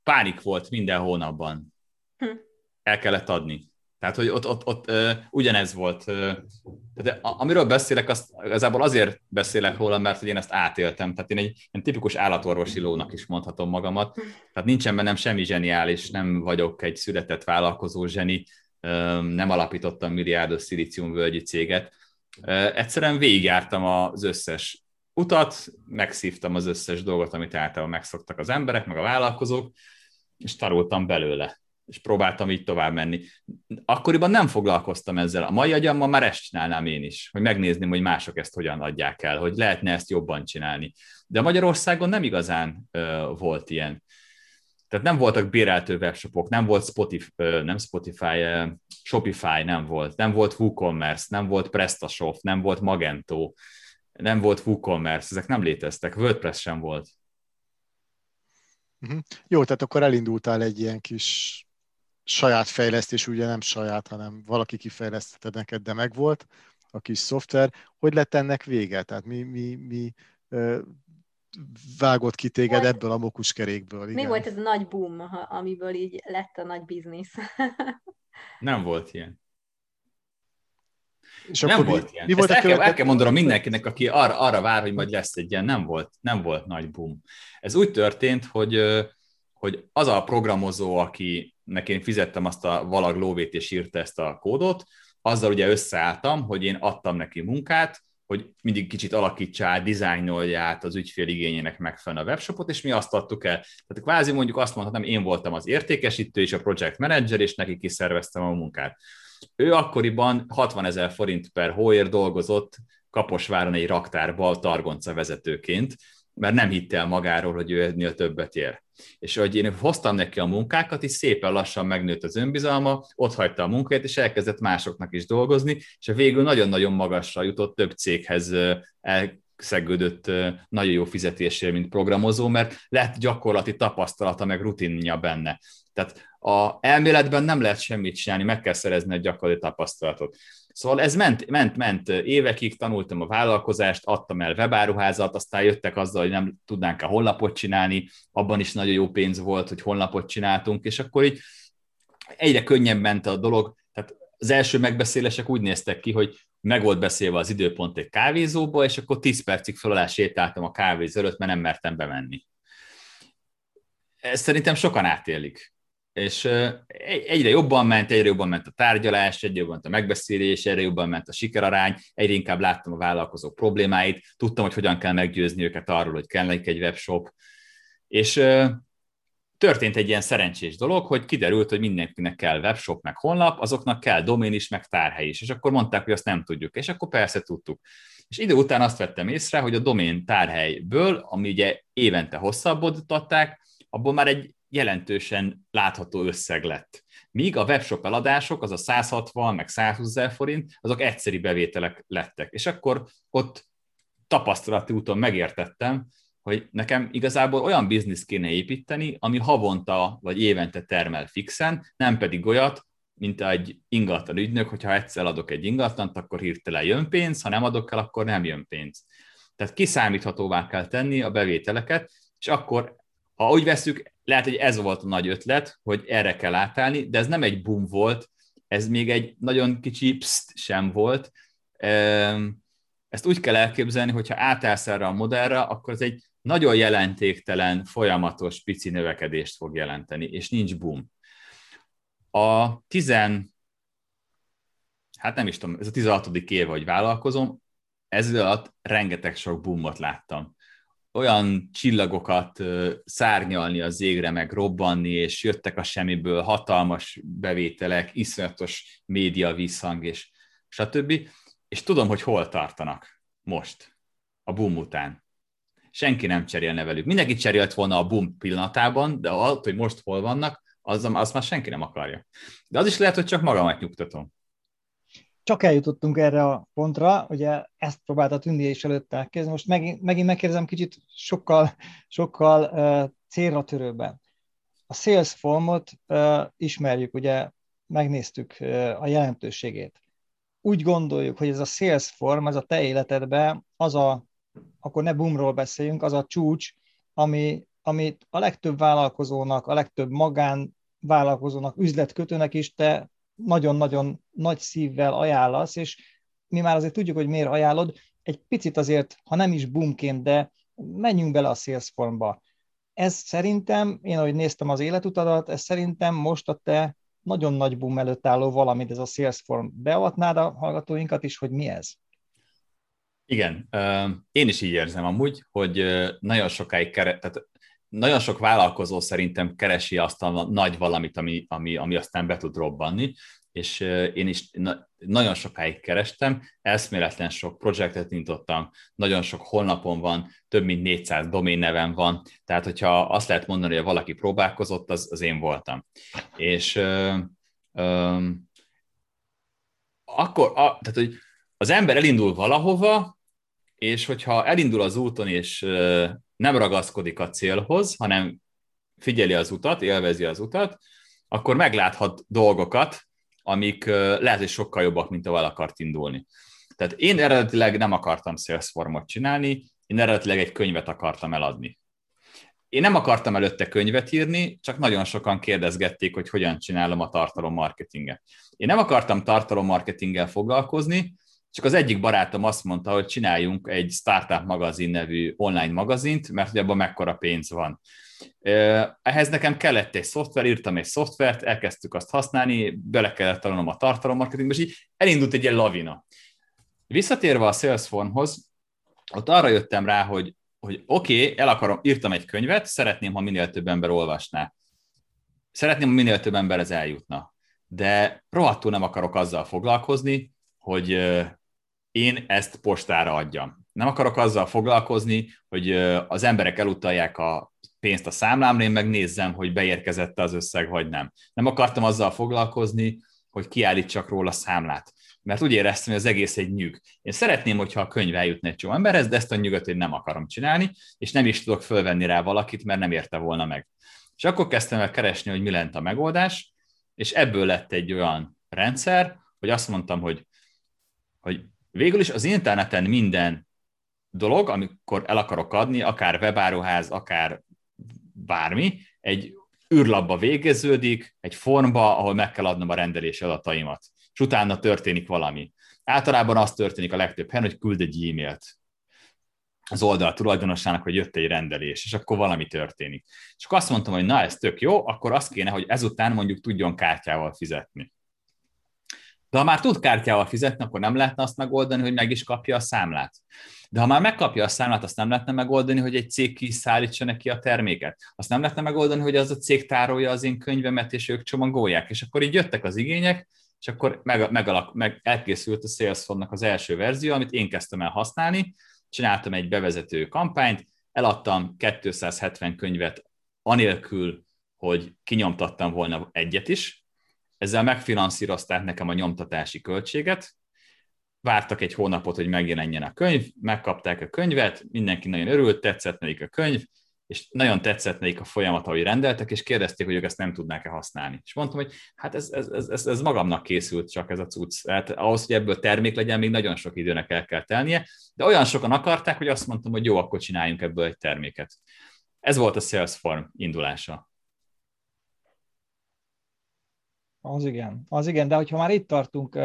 Pánik volt minden hónapban. Hm. El kellett adni. Tehát, hogy ott, ott, ott ugyanez volt. Tehát amiről beszélek, azt igazából azért beszélek róla, mert hogy én ezt átéltem. Tehát én egy egy tipikus állatorvosi lónak is mondhatom magamat. Tehát nincsen bennem semmi zseniális, nem vagyok egy született vállalkozó zseni, nem alapítottam milliárdos szilíciumvölgyi céget. Egyszerűen végigjártam az összes utat, megszívtam az összes dolgot, amit általában megszoktak az emberek, meg a vállalkozók, és tarultam belőle és próbáltam így tovább menni. Akkoriban nem foglalkoztam ezzel. A mai agyammal már ezt csinálnám én is, hogy megnézném, hogy mások ezt hogyan adják el, hogy lehetne ezt jobban csinálni. De Magyarországon nem igazán uh, volt ilyen. Tehát nem voltak béreltő webshopok, nem volt Spotify, uh, nem Spotify, uh, Shopify nem volt, nem volt WooCommerce, nem volt PrestaShop, nem volt Magento, nem volt WooCommerce, ezek nem léteztek, WordPress sem volt. Uh-huh. Jó, tehát akkor elindultál egy ilyen kis saját fejlesztés, ugye nem saját, hanem valaki kifejlesztette neked, de megvolt a kis szoftver. Hogy lett ennek vége? Tehát mi, mi, mi vágott ki téged volt, ebből a mokuskerékből? Igen. Mi volt ez a nagy boom, amiből így lett a nagy biznisz? nem volt ilyen. És nem volt mi, ilyen. Mi volt Ezt a el, kell, el kell mondanom mindenkinek, aki arra, arra vár, hogy majd lesz egy ilyen, nem volt, nem volt nagy boom. Ez úgy történt, hogy, hogy az a programozó, aki neki én fizettem azt a valag lóvét, és írta ezt a kódot, azzal ugye összeálltam, hogy én adtam neki munkát, hogy mindig kicsit alakítsa át, dizájnolja át az ügyfél igényének megfelelően a webshopot, és mi azt adtuk el. Tehát kvázi mondjuk azt mondhatom, én voltam az értékesítő és a project manager, és neki kiszerveztem a munkát. Ő akkoriban 60 ezer forint per hóért dolgozott Kaposváron egy raktárba targonca vezetőként, mert nem hitte el magáról, hogy ő ennél többet ér. És hogy én hoztam neki a munkákat, és szépen lassan megnőtt az önbizalma, ott hagyta a munkáját, és elkezdett másoknak is dolgozni, és a végül nagyon-nagyon magasra jutott, több céghez elszegődött nagyon jó fizetésért, mint programozó, mert lett gyakorlati tapasztalata, meg rutinja benne. Tehát a elméletben nem lehet semmit csinálni, meg kell szerezni egy gyakorlati tapasztalatot. Szóval ez ment, ment, ment évekig, tanultam a vállalkozást, adtam el webáruházat, aztán jöttek azzal, hogy nem tudnánk a honlapot csinálni, abban is nagyon jó pénz volt, hogy honlapot csináltunk, és akkor így egyre könnyebb ment a dolog, tehát az első megbeszélések úgy néztek ki, hogy meg volt beszélve az időpont egy kávézóba, és akkor 10 percig fel alá sétáltam a kávézó előtt, mert nem mertem bemenni. Ezt szerintem sokan átélik és egyre jobban ment, egyre jobban ment a tárgyalás, egyre jobban ment a megbeszélés, egyre jobban ment a sikerarány, egyre inkább láttam a vállalkozók problémáit, tudtam, hogy hogyan kell meggyőzni őket arról, hogy kell nekik egy webshop, és történt egy ilyen szerencsés dolog, hogy kiderült, hogy mindenkinek kell webshop, meg honlap, azoknak kell domén is, meg tárhely is, és akkor mondták, hogy azt nem tudjuk, és akkor persze tudtuk. És idő után azt vettem észre, hogy a domén tárhelyből, ami ugye évente hosszabbodtatták, abból már egy jelentősen látható összeg lett. Míg a webshop eladások, az a 160 meg 120 ezer forint, azok egyszeri bevételek lettek. És akkor ott tapasztalati úton megértettem, hogy nekem igazából olyan biznisz kéne építeni, ami havonta vagy évente termel fixen, nem pedig olyat, mint egy ingatlan ügynök, hogyha egyszer adok egy ingatlant, akkor hirtelen jön pénz, ha nem adok el, akkor nem jön pénz. Tehát kiszámíthatóvá kell tenni a bevételeket, és akkor, ha úgy veszük, lehet, hogy ez volt a nagy ötlet, hogy erre kell átállni, de ez nem egy boom volt, ez még egy nagyon kicsi pszt sem volt. Ezt úgy kell elképzelni, hogyha átállsz erre a modellre, akkor ez egy nagyon jelentéktelen, folyamatos, pici növekedést fog jelenteni, és nincs boom. A tizen, hát nem is tudom, ez a 16. év, hogy vállalkozom, ez alatt rengeteg sok boomot láttam olyan csillagokat szárnyalni az égre, meg robbanni, és jöttek a semmiből hatalmas bevételek, iszonyatos média visszhang, és stb. És tudom, hogy hol tartanak most, a boom után. Senki nem cserélne velük. Mindenki cserélt volna a boom pillanatában, de az, hogy most hol vannak, az, az már senki nem akarja. De az is lehet, hogy csak magamat nyugtatom csak eljutottunk erre a pontra, ugye ezt próbálta Tündi is előtte elkezdeni, most megint, megint megkérdezem kicsit sokkal, sokkal uh, célra törőbben. A sales formot uh, ismerjük, ugye megnéztük uh, a jelentőségét. Úgy gondoljuk, hogy ez a sales form, ez a te életedben az a, akkor ne boomról beszéljünk, az a csúcs, ami, amit a legtöbb vállalkozónak, a legtöbb magán vállalkozónak, üzletkötőnek is te nagyon-nagyon nagy szívvel ajánlasz, és mi már azért tudjuk, hogy miért ajánlod, egy picit azért, ha nem is boomként, de menjünk bele a Salesforce-ba. Ez szerintem, én ahogy néztem az életutadat, ez szerintem most a te nagyon nagy boom előtt álló valamit, ez a Salesforce. Beavatnád a hallgatóinkat is, hogy mi ez? Igen, én is így érzem amúgy, hogy nagyon sokáig kere, tehát nagyon sok vállalkozó szerintem keresi azt a nagy valamit, ami, ami, ami aztán be tud robbanni, és én is na, nagyon sokáig kerestem, eszméletlen sok projektet nyitottam, nagyon sok honlapon van, több mint 400 domén nevem van, tehát hogyha azt lehet mondani, hogy valaki próbálkozott, az, az én voltam. És ö, ö, akkor, a, tehát, hogy az ember elindul valahova, és hogyha elindul az úton, és nem ragaszkodik a célhoz, hanem figyeli az utat, élvezi az utat, akkor megláthat dolgokat, amik lehet, hogy sokkal jobbak, mint ahol akart indulni. Tehát én eredetileg nem akartam Salesforce-ot csinálni, én eredetileg egy könyvet akartam eladni. Én nem akartam előtte könyvet írni, csak nagyon sokan kérdezgették, hogy hogyan csinálom a tartalommarketinget. Én nem akartam tartalommarketinggel foglalkozni, csak az egyik barátom azt mondta, hogy csináljunk egy Startup magazin nevű online magazint, mert ugye abban mekkora pénz van. Ehhez nekem kellett egy szoftver, írtam egy szoftvert, elkezdtük azt használni, bele kellett tanulnom a tartalommarketingbe, és így elindult egy ilyen lavina. Visszatérve a Salesforce-hoz, ott arra jöttem rá, hogy, hogy oké, okay, el akarom, írtam egy könyvet, szeretném, ha minél több ember olvasná. Szeretném, ha minél több ember ez eljutna. De rohadtul nem akarok azzal foglalkozni, hogy én ezt postára adjam. Nem akarok azzal foglalkozni, hogy az emberek elutalják a pénzt a számlámra, én megnézzem, hogy beérkezett az összeg, vagy nem. Nem akartam azzal foglalkozni, hogy kiállítsak róla számlát. Mert úgy éreztem, hogy az egész egy nyug. Én szeretném, hogyha a könyv eljutna egy csomó emberhez, de ezt a nyugat én nem akarom csinálni, és nem is tudok fölvenni rá valakit, mert nem érte volna meg. És akkor kezdtem el keresni, hogy mi lent a megoldás, és ebből lett egy olyan rendszer, hogy azt mondtam, hogy, hogy végül is az interneten minden dolog, amikor el akarok adni, akár webáruház, akár bármi, egy űrlapba végeződik, egy formba, ahol meg kell adnom a rendelési adataimat, és utána történik valami. Általában az történik a legtöbb helyen, hogy küld egy e-mailt az oldal tulajdonosának, hogy jött egy rendelés, és akkor valami történik. És akkor azt mondtam, hogy na, ez tök jó, akkor azt kéne, hogy ezután mondjuk tudjon kártyával fizetni. De ha már tud kártyával fizetni, akkor nem lehetne azt megoldani, hogy meg is kapja a számlát. De ha már megkapja a számlát, azt nem lehetne megoldani, hogy egy cég kiszállítsa neki a terméket. Azt nem lehetne megoldani, hogy az a cég tárolja az én könyvemet, és ők csomagolják. És akkor így jöttek az igények, és akkor meg, megalak, meg elkészült a Salesforce-nak az első verzió, amit én kezdtem el használni, csináltam egy bevezető kampányt, eladtam 270 könyvet anélkül, hogy kinyomtattam volna egyet is, ezzel megfinanszírozták nekem a nyomtatási költséget, vártak egy hónapot, hogy megjelenjen a könyv, megkapták a könyvet, mindenki nagyon örült, tetszett nekik a könyv, és nagyon tetszett nekik a folyamat, ahogy rendeltek, és kérdezték, hogy ők ezt nem tudnák-e használni. És mondtam, hogy hát ez, ez, ez, ez, magamnak készült csak ez a cucc. Tehát ahhoz, hogy ebből termék legyen, még nagyon sok időnek el kell telnie, de olyan sokan akarták, hogy azt mondtam, hogy jó, akkor csináljunk ebből egy terméket. Ez volt a Salesforce indulása. Az igen, az igen, de hogyha már itt tartunk,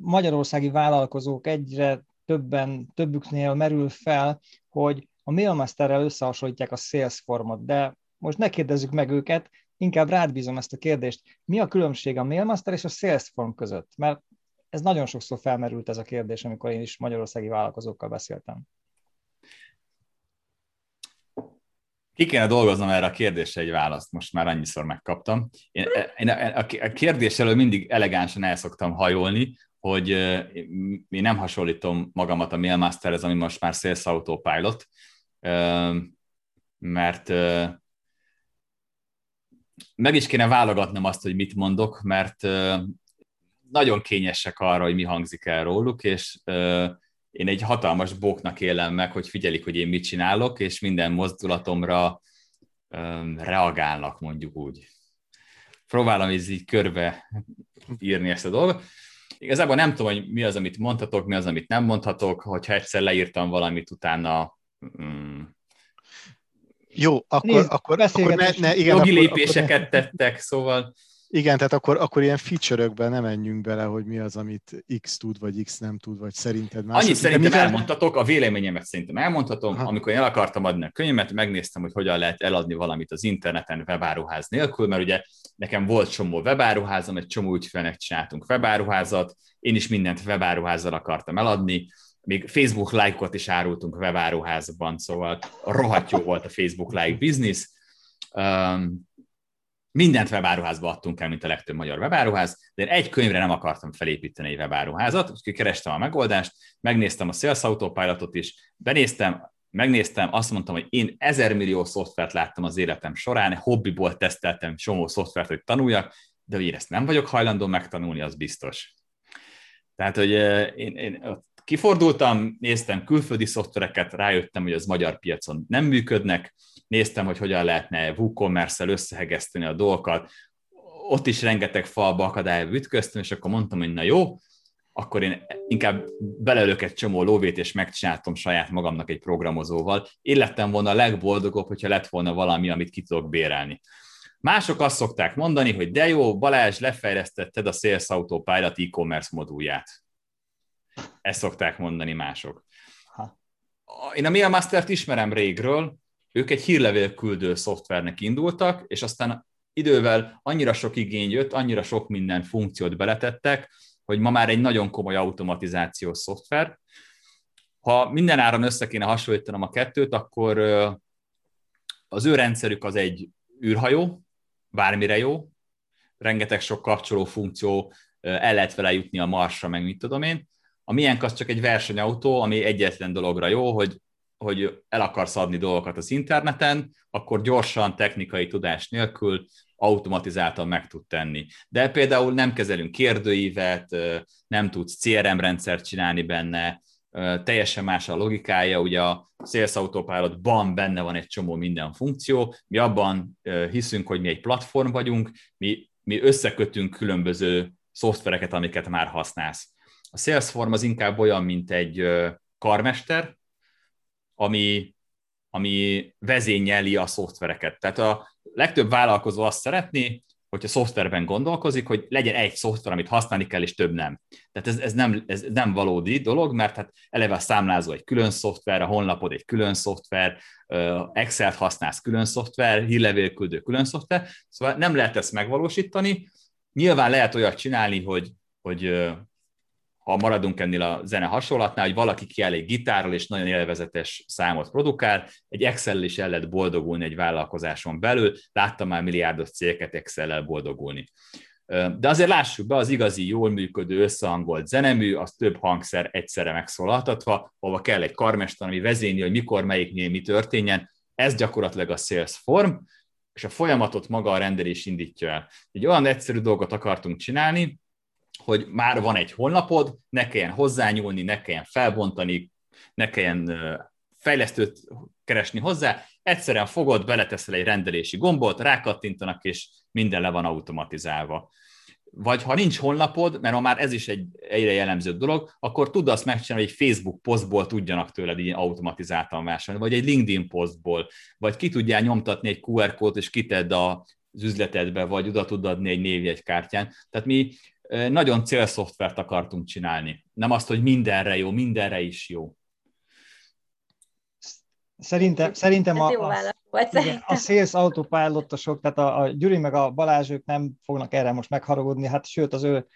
magyarországi vállalkozók egyre többen, többüknél merül fel, hogy a Mailmasterrel összehasonlítják a Salesforce-ot, de most ne kérdezzük meg őket, inkább rád bízom ezt a kérdést. Mi a különbség a Mailmaster és a Salesforce között? Mert ez nagyon sokszor felmerült ez a kérdés, amikor én is magyarországi vállalkozókkal beszéltem. Ki kéne dolgoznom erre a kérdésre egy választ, most már annyiszor megkaptam. Én, én a kérdés elől mindig elegánsan el szoktam hajolni, hogy én nem hasonlítom magamat a Mailmasterhez, ami most már Sales Autopilot, mert meg is kéne válogatnom azt, hogy mit mondok, mert nagyon kényesek arra, hogy mi hangzik el róluk, és én egy hatalmas bóknak élem meg, hogy figyelik, hogy én mit csinálok, és minden mozdulatomra um, reagálnak, mondjuk úgy. Próbálom így, így körbe írni ezt a dolgot. Igazából nem tudom, hogy mi az, amit mondhatok, mi az, amit nem mondhatok, hogyha egyszer leírtam valamit, utána um, jó, akkor, Nézd, akkor, akkor ne, ne, igen, jogi akkor, lépéseket akkor... tettek, szóval Igen, tehát akkor, akkor ilyen feature nem menjünk bele, hogy mi az, amit X tud, vagy X nem tud, vagy szerinted más. Annyit szerintem mivel... elmondhatok, a véleményemet szerintem elmondhatom. Aha. Amikor én el akartam adni a könyvemet, megnéztem, hogy hogyan lehet eladni valamit az interneten webáruház nélkül, mert ugye nekem volt csomó webáruházam, egy csomó ügyfélnek csináltunk webáruházat, én is mindent webáruházzal akartam eladni, még Facebook like-ot is árultunk webáruházban, szóval rohadt jó volt a Facebook like business. Um, mindent webáruházba adtunk el, mint a legtöbb magyar webáruház, de én egy könyvre nem akartam felépíteni egy webáruházat, úgyhogy kerestem a megoldást, megnéztem a Sales Autopilotot is, benéztem, megnéztem, azt mondtam, hogy én ezer millió szoftvert láttam az életem során, hobbiból teszteltem csomó szoftvert, hogy tanuljak, de hogy én ezt nem vagyok hajlandó megtanulni, az biztos. Tehát, hogy én, én kifordultam, néztem külföldi szoftvereket, rájöttem, hogy az magyar piacon nem működnek, néztem, hogy hogyan lehetne WooCommerce-el összehegeszteni a dolgokat, ott is rengeteg falba akadályba ütköztem, és akkor mondtam, hogy na jó, akkor én inkább belelök egy csomó lóvét, és megcsináltam saját magamnak egy programozóval. Én lettem volna a legboldogabb, hogyha lett volna valami, amit ki tudok bérelni. Mások azt szokták mondani, hogy de jó, Balázs, lefejlesztetted a Sales Autopilot e-commerce modulját. Ezt szokták mondani mások. Én a Mailmaster-t ismerem régről, ők egy hírlevél küldő szoftvernek indultak, és aztán idővel annyira sok igény jött, annyira sok minden funkciót beletettek, hogy ma már egy nagyon komoly automatizációs szoftver. Ha minden áron össze kéne hasonlítanom a kettőt, akkor az ő rendszerük az egy űrhajó, bármire jó, rengeteg sok kapcsoló funkció, el lehet vele jutni a Marsra, meg mit tudom én. A miénk az csak egy versenyautó, ami egyetlen dologra jó, hogy hogy el akarsz adni dolgokat az interneten, akkor gyorsan, technikai tudás nélkül automatizáltan meg tud tenni. De például nem kezelünk kérdőívet, nem tudsz CRM rendszert csinálni benne, teljesen más a logikája, ugye a Sales Autopilot-ban benne van egy csomó minden funkció, mi abban hiszünk, hogy mi egy platform vagyunk, mi, mi összekötünk különböző szoftvereket, amiket már használsz. A Salesforce az inkább olyan, mint egy karmester, ami, ami vezényeli a szoftvereket. Tehát a legtöbb vállalkozó azt szeretné, hogyha szoftverben gondolkozik, hogy legyen egy szoftver, amit használni kell, és több nem. Tehát ez, ez, nem, ez nem valódi dolog, mert hát eleve a számlázó egy külön szoftver, a honlapod egy külön szoftver, Excel-t használsz külön szoftver, hírlevélküldő külön szoftver, szóval nem lehet ezt megvalósítani. Nyilván lehet olyat csinálni, hogy, hogy ha maradunk ennél a zene hasonlatnál, hogy valaki kiáll gitárral, és nagyon élvezetes számot produkál, egy Excel is el lehet boldogulni egy vállalkozáson belül, láttam már milliárdos cégeket Excel-el boldogulni. De azért lássuk be, az igazi, jól működő, összehangolt zenemű, az több hangszer egyszerre megszólaltatva, hova kell egy karmester, ami vezényli, hogy mikor, melyiknél mi történjen. Ez gyakorlatilag a sales form, és a folyamatot maga a rendelés indítja el. Egy olyan egyszerű dolgot akartunk csinálni, hogy már van egy honlapod, ne kelljen hozzányúlni, ne kelljen felbontani, ne kelljen fejlesztőt keresni hozzá, egyszerűen fogod, beleteszel egy rendelési gombot, rákattintanak, és minden le van automatizálva. Vagy ha nincs honlapod, mert ma már ez is egy egyre jellemző dolog, akkor tud azt megcsinálni, hogy egy Facebook posztból tudjanak tőled így automatizáltan vásárolni, vagy egy LinkedIn posztból, vagy ki tudjál nyomtatni egy QR kódot, és kitedd az üzletedbe, vagy oda tud adni egy névjegykártyán. Tehát mi nagyon célszoftvert akartunk csinálni. Nem azt, hogy mindenre jó, mindenre is jó. Szerintem, szerintem a, a, igen, a Sales Autopilotosok, tehát a, a Gyuri meg a Balázs, ők nem fognak erre most megharagudni, hát sőt az ő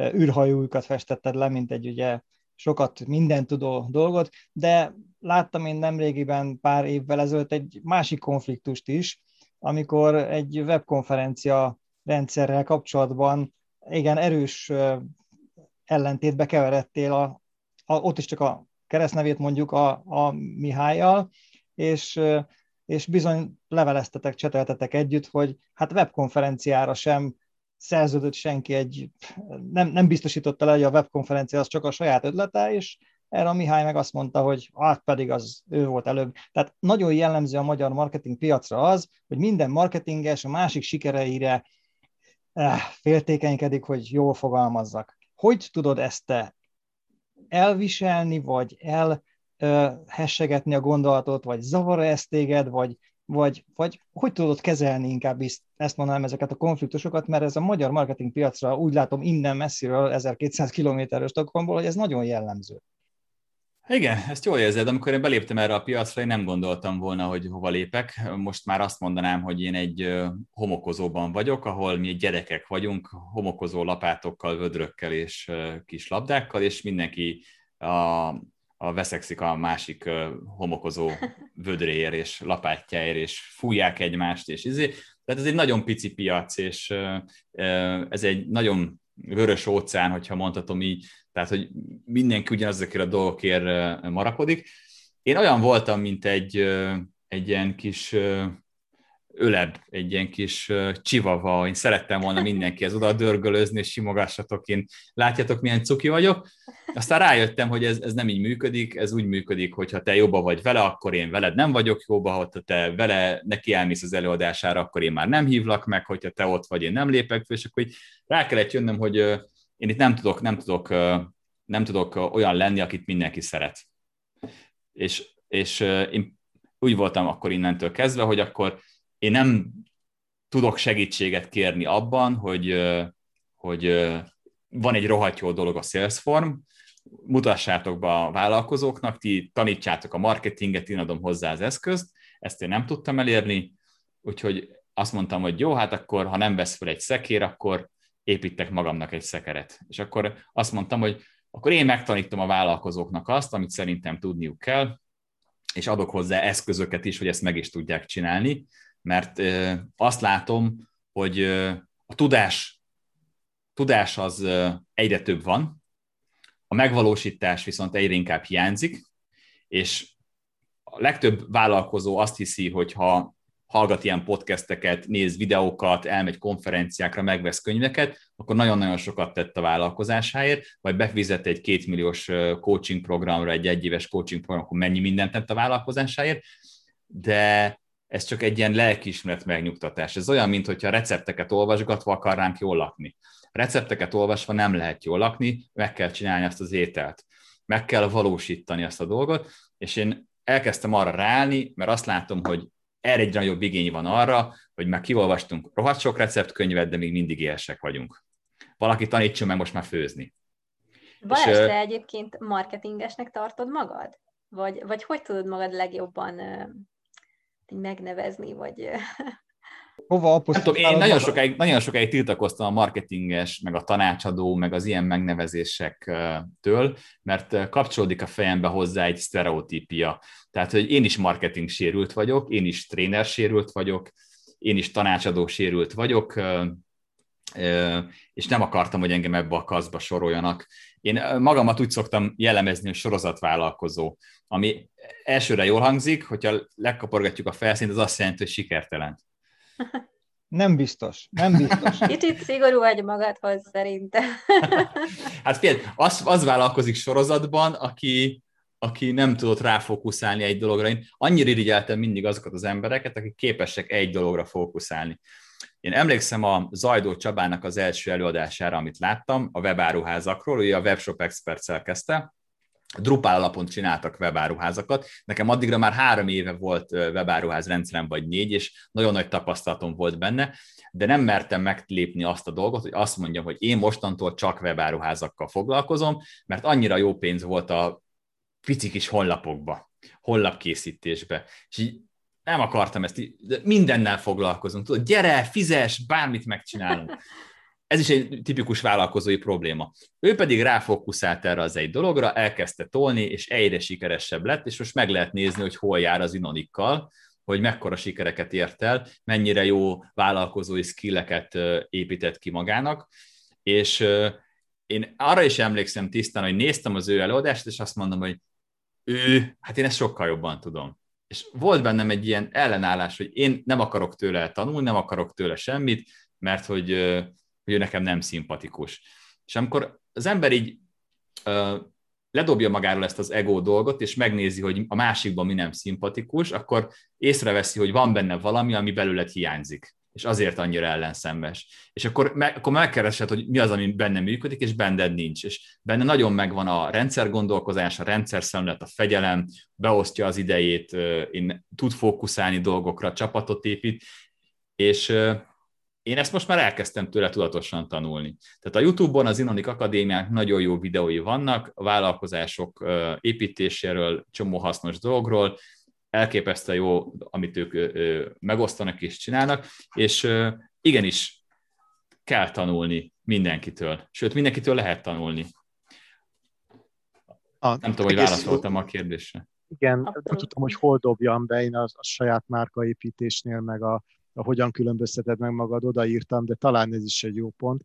űrhajójukat festetted le, mint egy ugye sokat minden tudó dolgot, de láttam én nemrégiben pár évvel ezelőtt egy másik konfliktust is, amikor egy webkonferencia rendszerrel kapcsolatban igen erős ellentétbe keveredtél, a, a, ott is csak a keresztnevét mondjuk a, a Mihályjal, és, és bizony leveleztetek, cseteltetek együtt, hogy hát webkonferenciára sem szerződött senki egy, nem, nem biztosította le, hogy a webkonferencia az csak a saját ötlete, és erre a Mihály meg azt mondta, hogy hát pedig az ő volt előbb. Tehát nagyon jellemző a magyar marketing piacra az, hogy minden marketinges a másik sikereire féltékenykedik, hogy jól fogalmazzak. Hogy tudod ezt te elviselni, vagy elhessegetni a gondolatot, vagy zavar ezt téged, vagy vagy, vagy hogy tudod kezelni inkább ezt mondanám ezeket a konfliktusokat, mert ez a magyar marketing piacra úgy látom innen messziről 1200 kilométeres Stockholmból, hogy ez nagyon jellemző. Igen, ezt jól érzed. Amikor én beléptem erre a piacra, én nem gondoltam volna, hogy hova lépek. Most már azt mondanám, hogy én egy homokozóban vagyok, ahol mi gyerekek vagyunk, homokozó lapátokkal, vödrökkel és kis labdákkal, és mindenki a, a veszekszik a másik homokozó vödréért és lapátjáért, és fújják egymást, és izé. Tehát ez egy nagyon pici piac, és ez egy nagyon vörös óceán, hogyha mondhatom így, tehát, hogy mindenki ugyanazokért a dolgokért marakodik. Én olyan voltam, mint egy, egy ilyen kis öleb, egy ilyen kis csivava, én szerettem volna mindenkihez oda dörgölözni, és simogassatok, én látjátok, milyen cuki vagyok. Aztán rájöttem, hogy ez, ez nem így működik, ez úgy működik, hogy ha te jobba vagy vele, akkor én veled nem vagyok jobba, ha te vele neki elmész az előadására, akkor én már nem hívlak meg, hogyha te ott vagy, én nem lépek fel, és akkor így rá kellett jönnöm, hogy én itt nem tudok, nem tudok, nem tudok olyan lenni, akit mindenki szeret. És, és én úgy voltam akkor innentől kezdve, hogy akkor én nem tudok segítséget kérni abban, hogy, hogy van egy rohadt jó dolog a Salesform, mutassátok be a vállalkozóknak, ti tanítsátok a marketinget, én adom hozzá az eszközt, ezt én nem tudtam elérni, úgyhogy azt mondtam, hogy jó, hát akkor, ha nem vesz fel egy szekér, akkor építek magamnak egy szekeret. És akkor azt mondtam, hogy akkor én megtanítom a vállalkozóknak azt, amit szerintem tudniuk kell, és adok hozzá eszközöket is, hogy ezt meg is tudják csinálni, mert azt látom, hogy a tudás, tudás az egyre több van, a megvalósítás viszont egyre inkább hiányzik, és a legtöbb vállalkozó azt hiszi, hogy ha hallgat ilyen podcasteket, néz videókat, elmegy konferenciákra, megvesz könyveket, akkor nagyon-nagyon sokat tett a vállalkozásáért, vagy befizet egy kétmilliós coaching programra, egy egyéves coaching programra, akkor mennyi mindent tett a vállalkozásáért, de ez csak egy ilyen lelkiismeret megnyugtatás. Ez olyan, mintha recepteket olvasgatva akarnánk jól lakni. Recepteket olvasva nem lehet jól lakni, meg kell csinálni azt az ételt. Meg kell valósítani azt a dolgot, és én elkezdtem arra ráállni, mert azt látom, hogy erre egy nagyobb igény van arra, hogy már kiolvastunk rohadt sok receptkönyvet, de még mindig éhesek vagyunk. Valaki tanítson meg most már főzni. Balázs, te egyébként marketingesnek tartod magad? Vagy, vagy hogy tudod magad legjobban megnevezni, vagy... Hova tudom, én nagyon sokáig, nagyon sokáig tiltakoztam a marketinges, meg a tanácsadó, meg az ilyen megnevezésektől, mert kapcsolódik a fejembe hozzá egy sztereotípia. Tehát, hogy én is marketing sérült vagyok, én is tréner sérült vagyok, én is tanácsadó sérült vagyok, és nem akartam, hogy engem ebbe a kaszba soroljanak. Én magamat úgy szoktam jellemezni, hogy sorozatvállalkozó, ami elsőre jól hangzik, hogyha legkaporgatjuk a felszínt, az azt jelenti, hogy sikertelen. Nem biztos, nem biztos. Kicsit szigorú vagy magadhoz szerintem. hát figyelj, az, az vállalkozik sorozatban, aki, aki nem tudott ráfókuszálni egy dologra. Én annyira irigyeltem mindig azokat az embereket, akik képesek egy dologra fókuszálni. Én emlékszem a Zajdó Csabának az első előadására, amit láttam, a webáruházakról, ugye a Webshop Expert kezdte, Drupal alapon csináltak webáruházakat. Nekem addigra már három éve volt webáruház rendszerem, vagy négy, és nagyon nagy tapasztalatom volt benne, de nem mertem meglépni azt a dolgot, hogy azt mondjam, hogy én mostantól csak webáruházakkal foglalkozom, mert annyira jó pénz volt a pici kis honlapokba, honlapkészítésbe. És így nem akartam ezt, de mindennel foglalkozunk. Tudod, gyere, fizes, bármit megcsinálunk. Ez is egy tipikus vállalkozói probléma. Ő pedig ráfókuszált erre az egy dologra, elkezdte tolni, és egyre sikeresebb lett, és most meg lehet nézni, hogy hol jár az inonikkal, hogy mekkora sikereket ért el, mennyire jó vállalkozói skilleket épített ki magának, és én arra is emlékszem tisztán, hogy néztem az ő előadást, és azt mondom, hogy ő, hát én ezt sokkal jobban tudom. És volt bennem egy ilyen ellenállás, hogy én nem akarok tőle tanulni, nem akarok tőle semmit, mert hogy, hogy ő nekem nem szimpatikus. És amikor az ember így uh, ledobja magáról ezt az ego dolgot, és megnézi, hogy a másikban mi nem szimpatikus, akkor észreveszi, hogy van benne valami, ami belőled hiányzik. és azért annyira ellenszembes. És akkor, meg, akkor megkeresed, hogy mi az, ami benne működik, és benned nincs. És benne nagyon megvan a rendszergondolkozás, a szemlet, a fegyelem, beosztja az idejét, én tud fókuszálni dolgokra, csapatot épít, és én ezt most már elkezdtem tőle tudatosan tanulni. Tehát a YouTube-on az Inonik Akadémiák nagyon jó videói vannak, a vállalkozások építéséről, csomó hasznos dologról, elképesztően jó, amit ők megosztanak és csinálnak, és igenis kell tanulni mindenkitől, sőt, mindenkitől lehet tanulni. A, nem tudom, hogy válaszoltam a kérdésre. Igen, nem tudtam, hogy hol dobjam be, én a, a saját márkaépítésnél, meg a hogyan különbözteted meg magad, odaírtam, de talán ez is egy jó pont.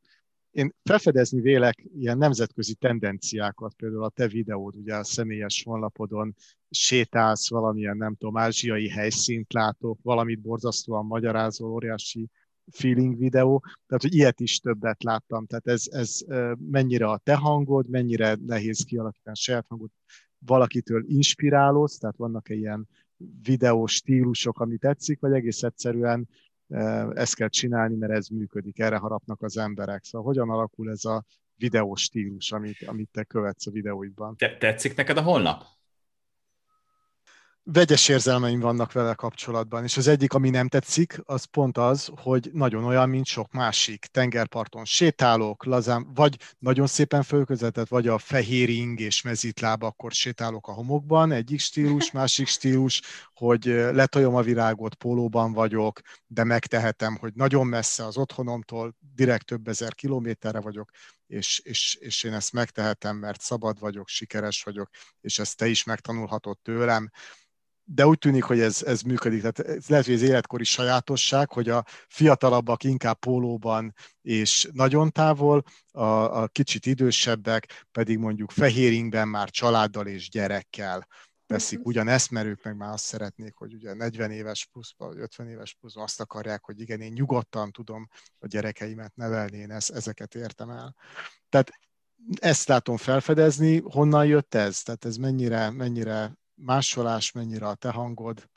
Én felfedezni vélek ilyen nemzetközi tendenciákat, például a te videód, ugye a személyes honlapodon sétálsz valamilyen, nem tudom, ázsiai helyszínt látok, valamit borzasztóan magyarázol, óriási feeling videó, tehát hogy ilyet is többet láttam, tehát ez, ez mennyire a te hangod, mennyire nehéz kialakítani a saját hangod, valakitől inspirálódsz, tehát vannak-e ilyen videós stílusok, ami tetszik, vagy egész egyszerűen ezt kell csinálni, mert ez működik, erre harapnak az emberek. Szóval hogyan alakul ez a videós stílus, amit, amit te követsz a videóidban? Te, tetszik neked a honlap? Vegyes érzelmeim vannak vele kapcsolatban, és az egyik, ami nem tetszik, az pont az, hogy nagyon olyan, mint sok másik. Tengerparton sétálok, lazán, vagy nagyon szépen fölközetett, vagy a fehér ing és mezítláb, akkor sétálok a homokban, egyik stílus, másik stílus, hogy letoljam a virágot, pólóban vagyok, de megtehetem, hogy nagyon messze az otthonomtól, direkt több ezer kilométerre vagyok, és, és, és én ezt megtehetem, mert szabad vagyok, sikeres vagyok, és ezt te is megtanulhatod tőlem de úgy tűnik, hogy ez, ez működik. Tehát ez lehet, hogy az életkori sajátosság, hogy a fiatalabbak inkább pólóban és nagyon távol, a, a kicsit idősebbek pedig mondjuk fehéringben már családdal és gyerekkel teszik mhm. ugyanezt, mert ők meg már azt szeretnék, hogy ugye 40 éves plusz, vagy 50 éves plusz azt akarják, hogy igen, én nyugodtan tudom a gyerekeimet nevelni, én ezt, ezeket értem el. Tehát ezt látom felfedezni, honnan jött ez? Tehát ez mennyire, mennyire másolás, mennyire a te hangod.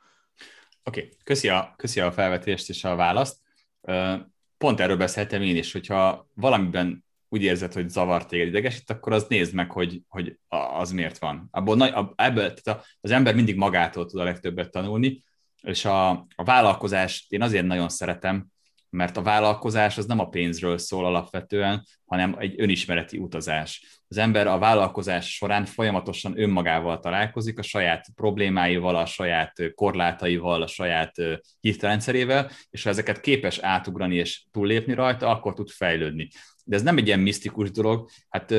Oké, okay. köszi, a, köszi a felvetést és a választ. Pont erről beszéltem én is, hogyha valamiben úgy érzed, hogy zavar téged idegesít, akkor az nézd meg, hogy, hogy az miért van. Abból, ebből, tehát az ember mindig magától tud a legtöbbet tanulni, és a, a vállalkozást én azért nagyon szeretem, mert a vállalkozás az nem a pénzről szól alapvetően, hanem egy önismereti utazás. Az ember a vállalkozás során folyamatosan önmagával találkozik, a saját problémáival, a saját korlátaival, a saját hívtelendszerével, és ha ezeket képes átugrani és túllépni rajta, akkor tud fejlődni. De ez nem egy ilyen misztikus dolog, hát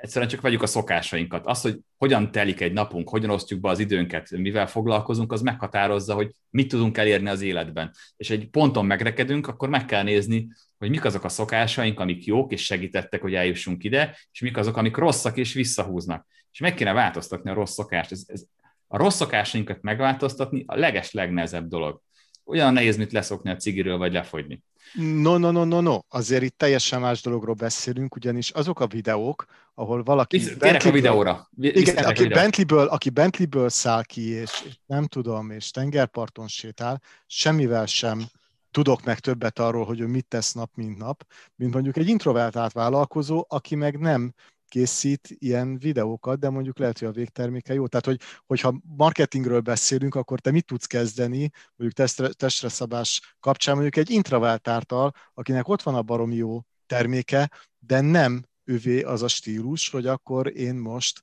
egyszerűen csak vegyük a szokásainkat. Az, hogy hogyan telik egy napunk, hogyan osztjuk be az időnket, mivel foglalkozunk, az meghatározza, hogy mit tudunk elérni az életben. És egy ponton megrekedünk, akkor meg kell nézni, hogy mik azok a szokásaink, amik jók és segítettek, hogy eljussunk ide, és mik azok, amik rosszak és visszahúznak. És meg kéne változtatni a rossz szokást. Ez, ez, a rossz szokásainkat megváltoztatni a leges legnehezebb dolog. Olyan nehéz, mint leszokni a cigiről, vagy lefogyni. No, no, no, no, no. Azért itt teljesen más dologról beszélünk, ugyanis azok a videók, ahol valaki... Térek a videóra. Igen, aki, videó. Bentleyből, aki Bentleyből száll ki, és, és nem tudom, és tengerparton sétál, semmivel sem tudok meg többet arról, hogy ő mit tesz nap, mint nap, mint mondjuk egy introvertált vállalkozó, aki meg nem készít ilyen videókat, de mondjuk lehet, hogy a végterméke jó. Tehát, hogy, hogyha marketingről beszélünk, akkor te mit tudsz kezdeni, mondjuk testre, testre szabás kapcsán, mondjuk egy introváltártal, akinek ott van a barom jó terméke, de nem ővé az a stílus, hogy akkor én most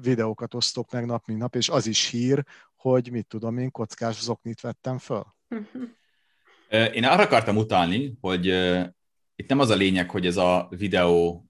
videókat osztok meg nap, mint nap, és az is hír, hogy mit tudom én, kockás zoknit vettem föl. Én arra akartam utalni, hogy itt nem az a lényeg, hogy ez a videó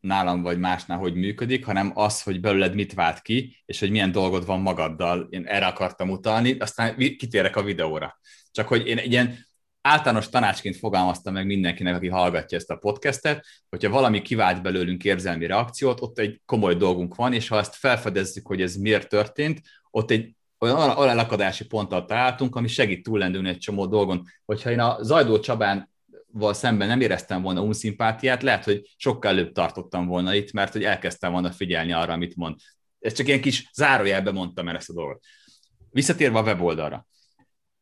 nálam vagy másnál hogy működik, hanem az, hogy belőled mit vált ki, és hogy milyen dolgod van magaddal. Én erre akartam utalni, aztán kitérek a videóra. Csak hogy én egy ilyen általános tanácsként fogalmaztam meg mindenkinek, aki hallgatja ezt a podcastet, hogyha valami kivált belőlünk érzelmi reakciót, ott egy komoly dolgunk van, és ha ezt felfedezzük, hogy ez miért történt, ott egy olyan, olyan lakadási ponttal találtunk, ami segít túllendülni egy csomó dolgon. Hogyha én a Zajdó Csabán val szemben nem éreztem volna unszimpátiát, lehet, hogy sokkal előbb tartottam volna itt, mert hogy elkezdtem volna figyelni arra, amit mond. Ez csak ilyen kis zárójelben mondtam el ezt a dolgot. Visszatérve a weboldalra.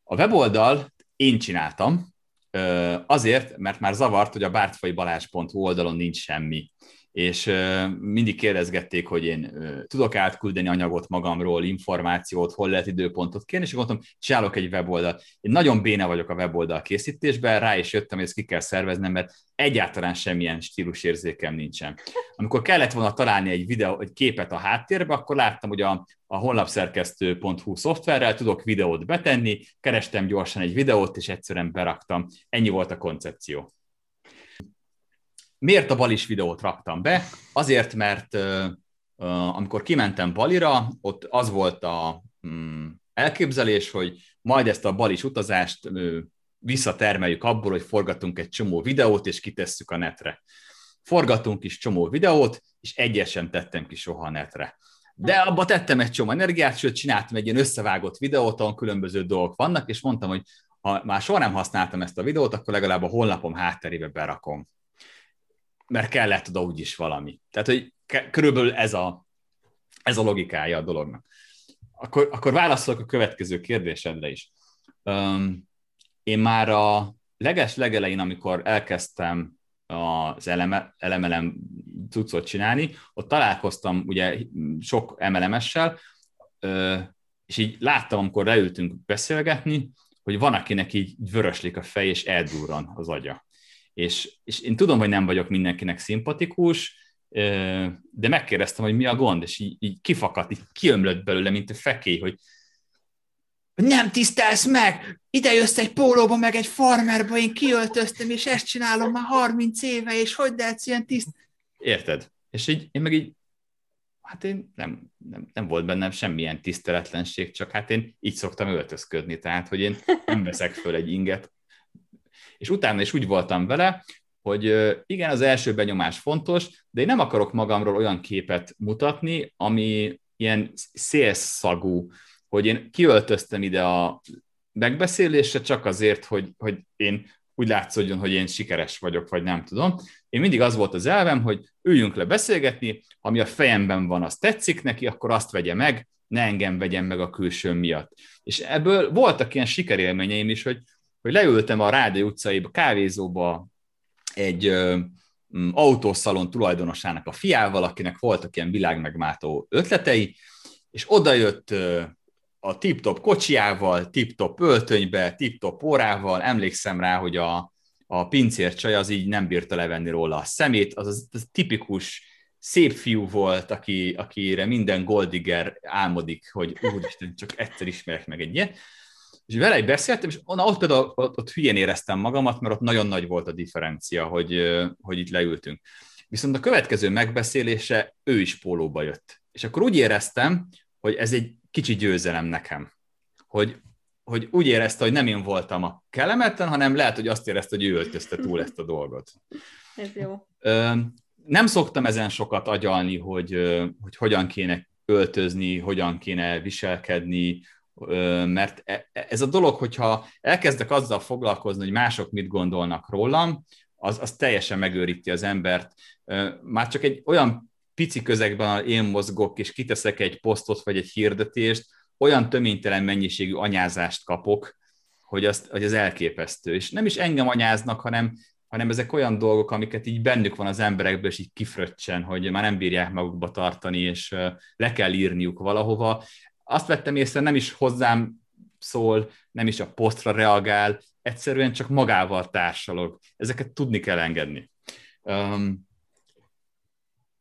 A weboldal én csináltam, Azért, mert már zavart, hogy a bártfaibalás.hu oldalon nincs semmi és mindig kérdezgették, hogy én tudok átküldeni anyagot magamról, információt, hol lehet időpontot kérni, és mondtam, csinálok egy weboldalt. Én nagyon béne vagyok a weboldal készítésben, rá is jöttem, hogy ezt ki kell szerveznem, mert egyáltalán semmilyen stílusérzékem nincsen. Amikor kellett volna találni egy videó, egy képet a háttérbe, akkor láttam, hogy a, a honlapszerkesztő.hu szoftverrel tudok videót betenni, kerestem gyorsan egy videót, és egyszerűen beraktam. Ennyi volt a koncepció. Miért a Balis videót raktam be? Azért, mert amikor kimentem Balira, ott az volt a mm, elképzelés, hogy majd ezt a Balis utazást visszatermeljük abból, hogy forgatunk egy csomó videót, és kitesszük a netre. Forgatunk is csomó videót, és egyet sem tettem ki soha a netre. De abba tettem egy csomó energiát, sőt csináltam egy ilyen összevágott videót, ahol különböző dolgok vannak, és mondtam, hogy ha már soha nem használtam ezt a videót, akkor legalább a honlapom hátterébe berakom mert kellett oda úgyis valami. Tehát, hogy körülbelül ez a, ez a logikája a dolognak. Akkor, akkor válaszolok a következő kérdésedre is. Um, én már a leges legelején, amikor elkezdtem az eleme, elemelem cuccot csinálni, ott találkoztam ugye sok emelemessel, és így láttam, amikor leültünk beszélgetni, hogy van, akinek így vöröslik a fej, és eldurran az agya és, és én tudom, hogy nem vagyok mindenkinek szimpatikus, de megkérdeztem, hogy mi a gond, és így, így kifakadt, így kiömlött belőle, mint a fekély, hogy nem tisztelsz meg, ide jössz egy pólóba, meg egy farmerba, én kiöltöztem, és ezt csinálom már 30 éve, és hogy lehetsz ilyen tiszt... Érted? És így, én meg így, hát én nem, nem, nem volt bennem semmilyen tiszteletlenség, csak hát én így szoktam öltözködni, tehát, hogy én nem veszek föl egy inget, és utána is úgy voltam vele, hogy igen, az első benyomás fontos, de én nem akarok magamról olyan képet mutatni, ami ilyen szélszagú, hogy én kiöltöztem ide a megbeszélésre csak azért, hogy, hogy én úgy látszódjon, hogy én sikeres vagyok, vagy nem tudom. Én mindig az volt az elvem, hogy üljünk le beszélgetni, ami a fejemben van, az tetszik neki, akkor azt vegye meg, ne engem vegyen meg a külső miatt. És ebből voltak ilyen sikerélményeim is, hogy hogy leültem a Rádió utcai kávézóba egy ö, autószalon tulajdonosának a fiával, akinek voltak ilyen világmegmátó ötletei, és odajött ö, a tip-top kocsiával, tip-top öltönybe, tip-top órával, emlékszem rá, hogy a, a pincér csaj az így nem bírta levenni róla a szemét, az, az tipikus szép fiú volt, aki, akire minden goldiger álmodik, hogy úristen, csak egyszer ismerek meg egy ilyet. És vele beszéltem, és onnan ott például ott, ott hülyén éreztem magamat, mert ott nagyon nagy volt a differencia, hogy, hogy itt leültünk. Viszont a következő megbeszélése ő is pólóba jött. És akkor úgy éreztem, hogy ez egy kicsi győzelem nekem. Hogy, hogy úgy érezte, hogy nem én voltam a kellemetlen, hanem lehet, hogy azt érezte, hogy ő öltözte túl ezt a dolgot. Ez jó. Nem szoktam ezen sokat agyalni, hogy, hogy hogyan kéne öltözni, hogyan kéne viselkedni, mert e, e, ez a dolog, hogyha elkezdek azzal foglalkozni, hogy mások mit gondolnak rólam, az, az teljesen megőríti az embert. Már csak egy olyan pici közegben, ahol én mozgok, és kiteszek egy posztot vagy egy hirdetést, olyan töménytelen mennyiségű anyázást kapok, hogy, azt, hogy ez elképesztő. És nem is engem anyáznak, hanem, hanem ezek olyan dolgok, amiket így bennük van az emberekből, és így kifröccsen, hogy már nem bírják magukba tartani, és le kell írniuk valahova azt vettem észre, nem is hozzám szól, nem is a posztra reagál, egyszerűen csak magával társalog. Ezeket tudni kell engedni. Um,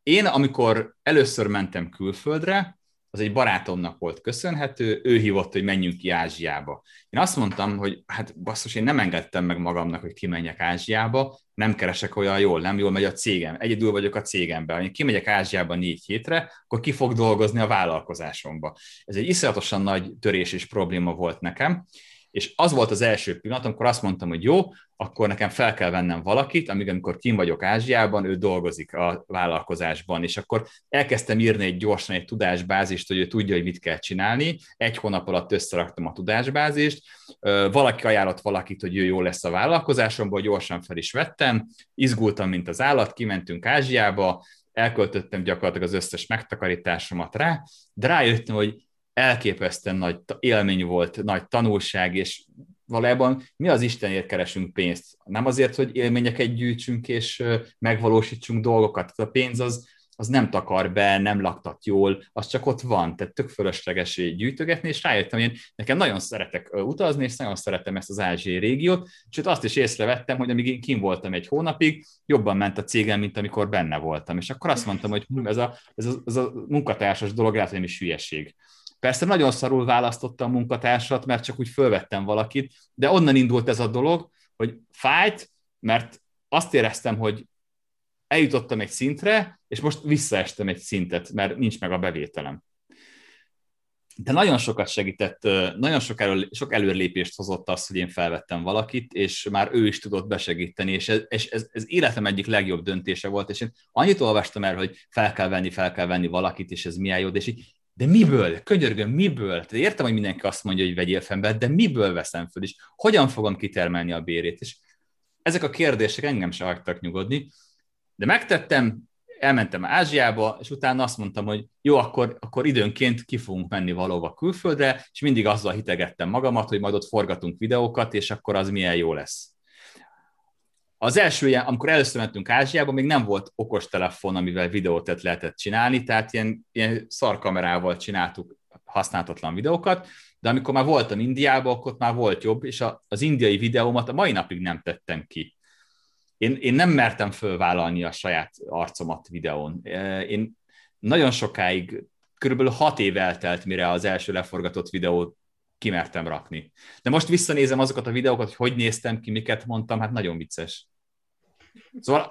én, amikor először mentem külföldre, az egy barátomnak volt köszönhető, ő hívott, hogy menjünk ki Ázsiába. Én azt mondtam, hogy hát basszus, én nem engedtem meg magamnak, hogy kimenjek Ázsiába, nem keresek olyan jól, nem jól megy a cégem, egyedül vagyok a cégemben. Ha én kimegyek Ázsiába négy hétre, akkor ki fog dolgozni a vállalkozásomba. Ez egy iszonyatosan nagy törés és probléma volt nekem, és az volt az első pillanat, amikor azt mondtam, hogy jó, akkor nekem fel kell vennem valakit, amíg amikor kim vagyok Ázsiában, ő dolgozik a vállalkozásban, és akkor elkezdtem írni egy gyorsan egy tudásbázist, hogy ő tudja, hogy mit kell csinálni. Egy hónap alatt összeraktam a tudásbázist, valaki ajánlott valakit, hogy ő jó lesz a vállalkozásomban, gyorsan fel is vettem, izgultam, mint az állat, kimentünk Ázsiába, elköltöttem gyakorlatilag az összes megtakarításomat rá, de rájöttem, hogy elképesztően nagy élmény volt, nagy tanulság, és valójában mi az Istenért keresünk pénzt? Nem azért, hogy élményeket gyűjtsünk és megvalósítsunk dolgokat. A pénz az, az nem takar be, nem laktat jól, az csak ott van, tehát tök fölösleges gyűjtögetni, és rájöttem, hogy én nekem nagyon szeretek utazni, és nagyon szeretem ezt az ázsiai régiót, és azt is észrevettem, hogy amíg én kim voltam egy hónapig, jobban ment a cégem, mint amikor benne voltam. És akkor azt mondtam, hogy ez a, ez a, ez a munkatársas dolog lehet, hogy nem is hülyeség. Persze nagyon szarul választottam a munkatársat, mert csak úgy fölvettem valakit, de onnan indult ez a dolog, hogy fájt, mert azt éreztem, hogy eljutottam egy szintre, és most visszaestem egy szintet, mert nincs meg a bevételem. De nagyon sokat segített, nagyon sok, elő, sok előrelépést hozott az, hogy én felvettem valakit, és már ő is tudott besegíteni, és ez, és ez, ez életem egyik legjobb döntése volt, és én annyit olvastam el, hogy fel kell venni, fel kell venni valakit, és ez milyen jó, és így, de miből? Könyörgöm, miből? De értem, hogy mindenki azt mondja, hogy vegyél fel de miből veszem föl, és hogyan fogom kitermelni a bérét? És ezek a kérdések engem se hagytak nyugodni, de megtettem, elmentem Ázsiába, és utána azt mondtam, hogy jó, akkor, akkor időnként ki fogunk menni valóba külföldre, és mindig azzal hitegettem magamat, hogy majd ott forgatunk videókat, és akkor az milyen jó lesz. Az első amikor először mentünk Ázsiába, még nem volt okos telefon, amivel videót lehetett csinálni, tehát ilyen, ilyen szarkamerával csináltuk használhatatlan videókat, de amikor már voltam Indiában, akkor már volt jobb, és az indiai videómat a mai napig nem tettem ki én, én nem mertem fölvállalni a saját arcomat videón. Én nagyon sokáig, körülbelül hat év eltelt, mire az első leforgatott videót kimertem rakni. De most visszanézem azokat a videókat, hogy hogy néztem ki, miket mondtam, hát nagyon vicces. Szóval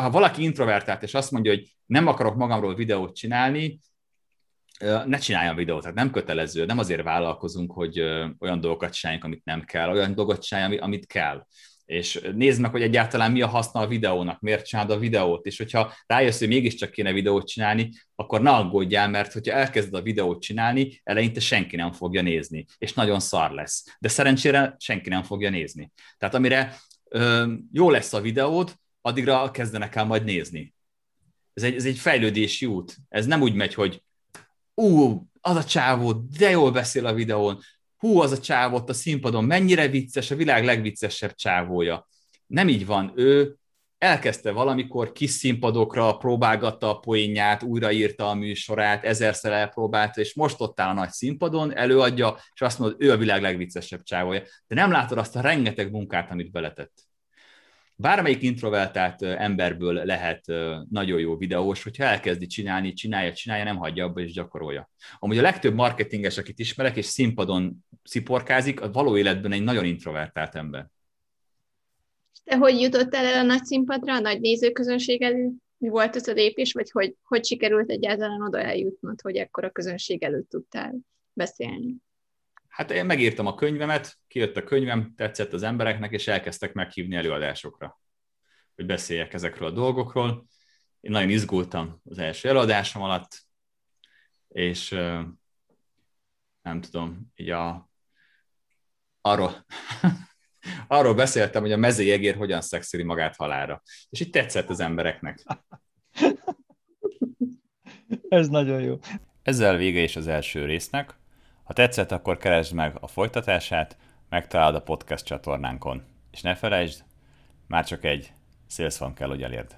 ha valaki introvertált, és azt mondja, hogy nem akarok magamról videót csinálni, ne csináljon videót, tehát nem kötelező, nem azért vállalkozunk, hogy olyan dolgokat csináljunk, amit nem kell, olyan dolgot csináljunk, amit kell és nézd meg, hogy egyáltalán mi a haszna a videónak, miért csinálod a videót, és hogyha rájössz, hogy mégiscsak kéne videót csinálni, akkor ne aggódjál, mert hogyha elkezded a videót csinálni, eleinte senki nem fogja nézni, és nagyon szar lesz. De szerencsére senki nem fogja nézni. Tehát amire ö, jó lesz a videód, addigra kezdenek el majd nézni. Ez egy, ez egy fejlődési út. Ez nem úgy megy, hogy ú, az a csávó, de jól beszél a videón, hú, az a csávó ott a színpadon, mennyire vicces, a világ legviccesebb csávója. Nem így van, ő elkezdte valamikor kis színpadokra, próbálgatta a poénját, újraírta a műsorát, ezerszer elpróbálta, és most ott áll a nagy színpadon, előadja, és azt mondod, ő a világ legviccesebb csávója. De nem látod azt a rengeteg munkát, amit beletett bármelyik introvertált emberből lehet nagyon jó videós, hogyha elkezdi csinálni, csinálja, csinálja, nem hagyja abba és gyakorolja. Amúgy a legtöbb marketinges, akit ismerek, és színpadon sziporkázik, a való életben egy nagyon introvertált ember. Te hogy jutottál el a nagy színpadra, a nagy nézőközönség elő? Mi volt az a lépés, vagy hogy, hogy sikerült egyáltalán oda eljutnod, hogy ekkor a közönség előtt tudtál beszélni? Hát én megírtam a könyvemet, kijött a könyvem, tetszett az embereknek, és elkezdtek meghívni előadásokra, hogy beszéljek ezekről a dolgokról. Én nagyon izgultam az első előadásom alatt, és nem tudom, így a, arról, arról beszéltem, hogy a mezőjegér hogyan szexeli magát halára. És így tetszett az embereknek. Ez nagyon jó. Ezzel vége is az első résznek. Ha tetszett, akkor keresd meg a folytatását, megtalálod a podcast csatornánkon. És ne felejtsd, már csak egy Sales kell, hogy elérd.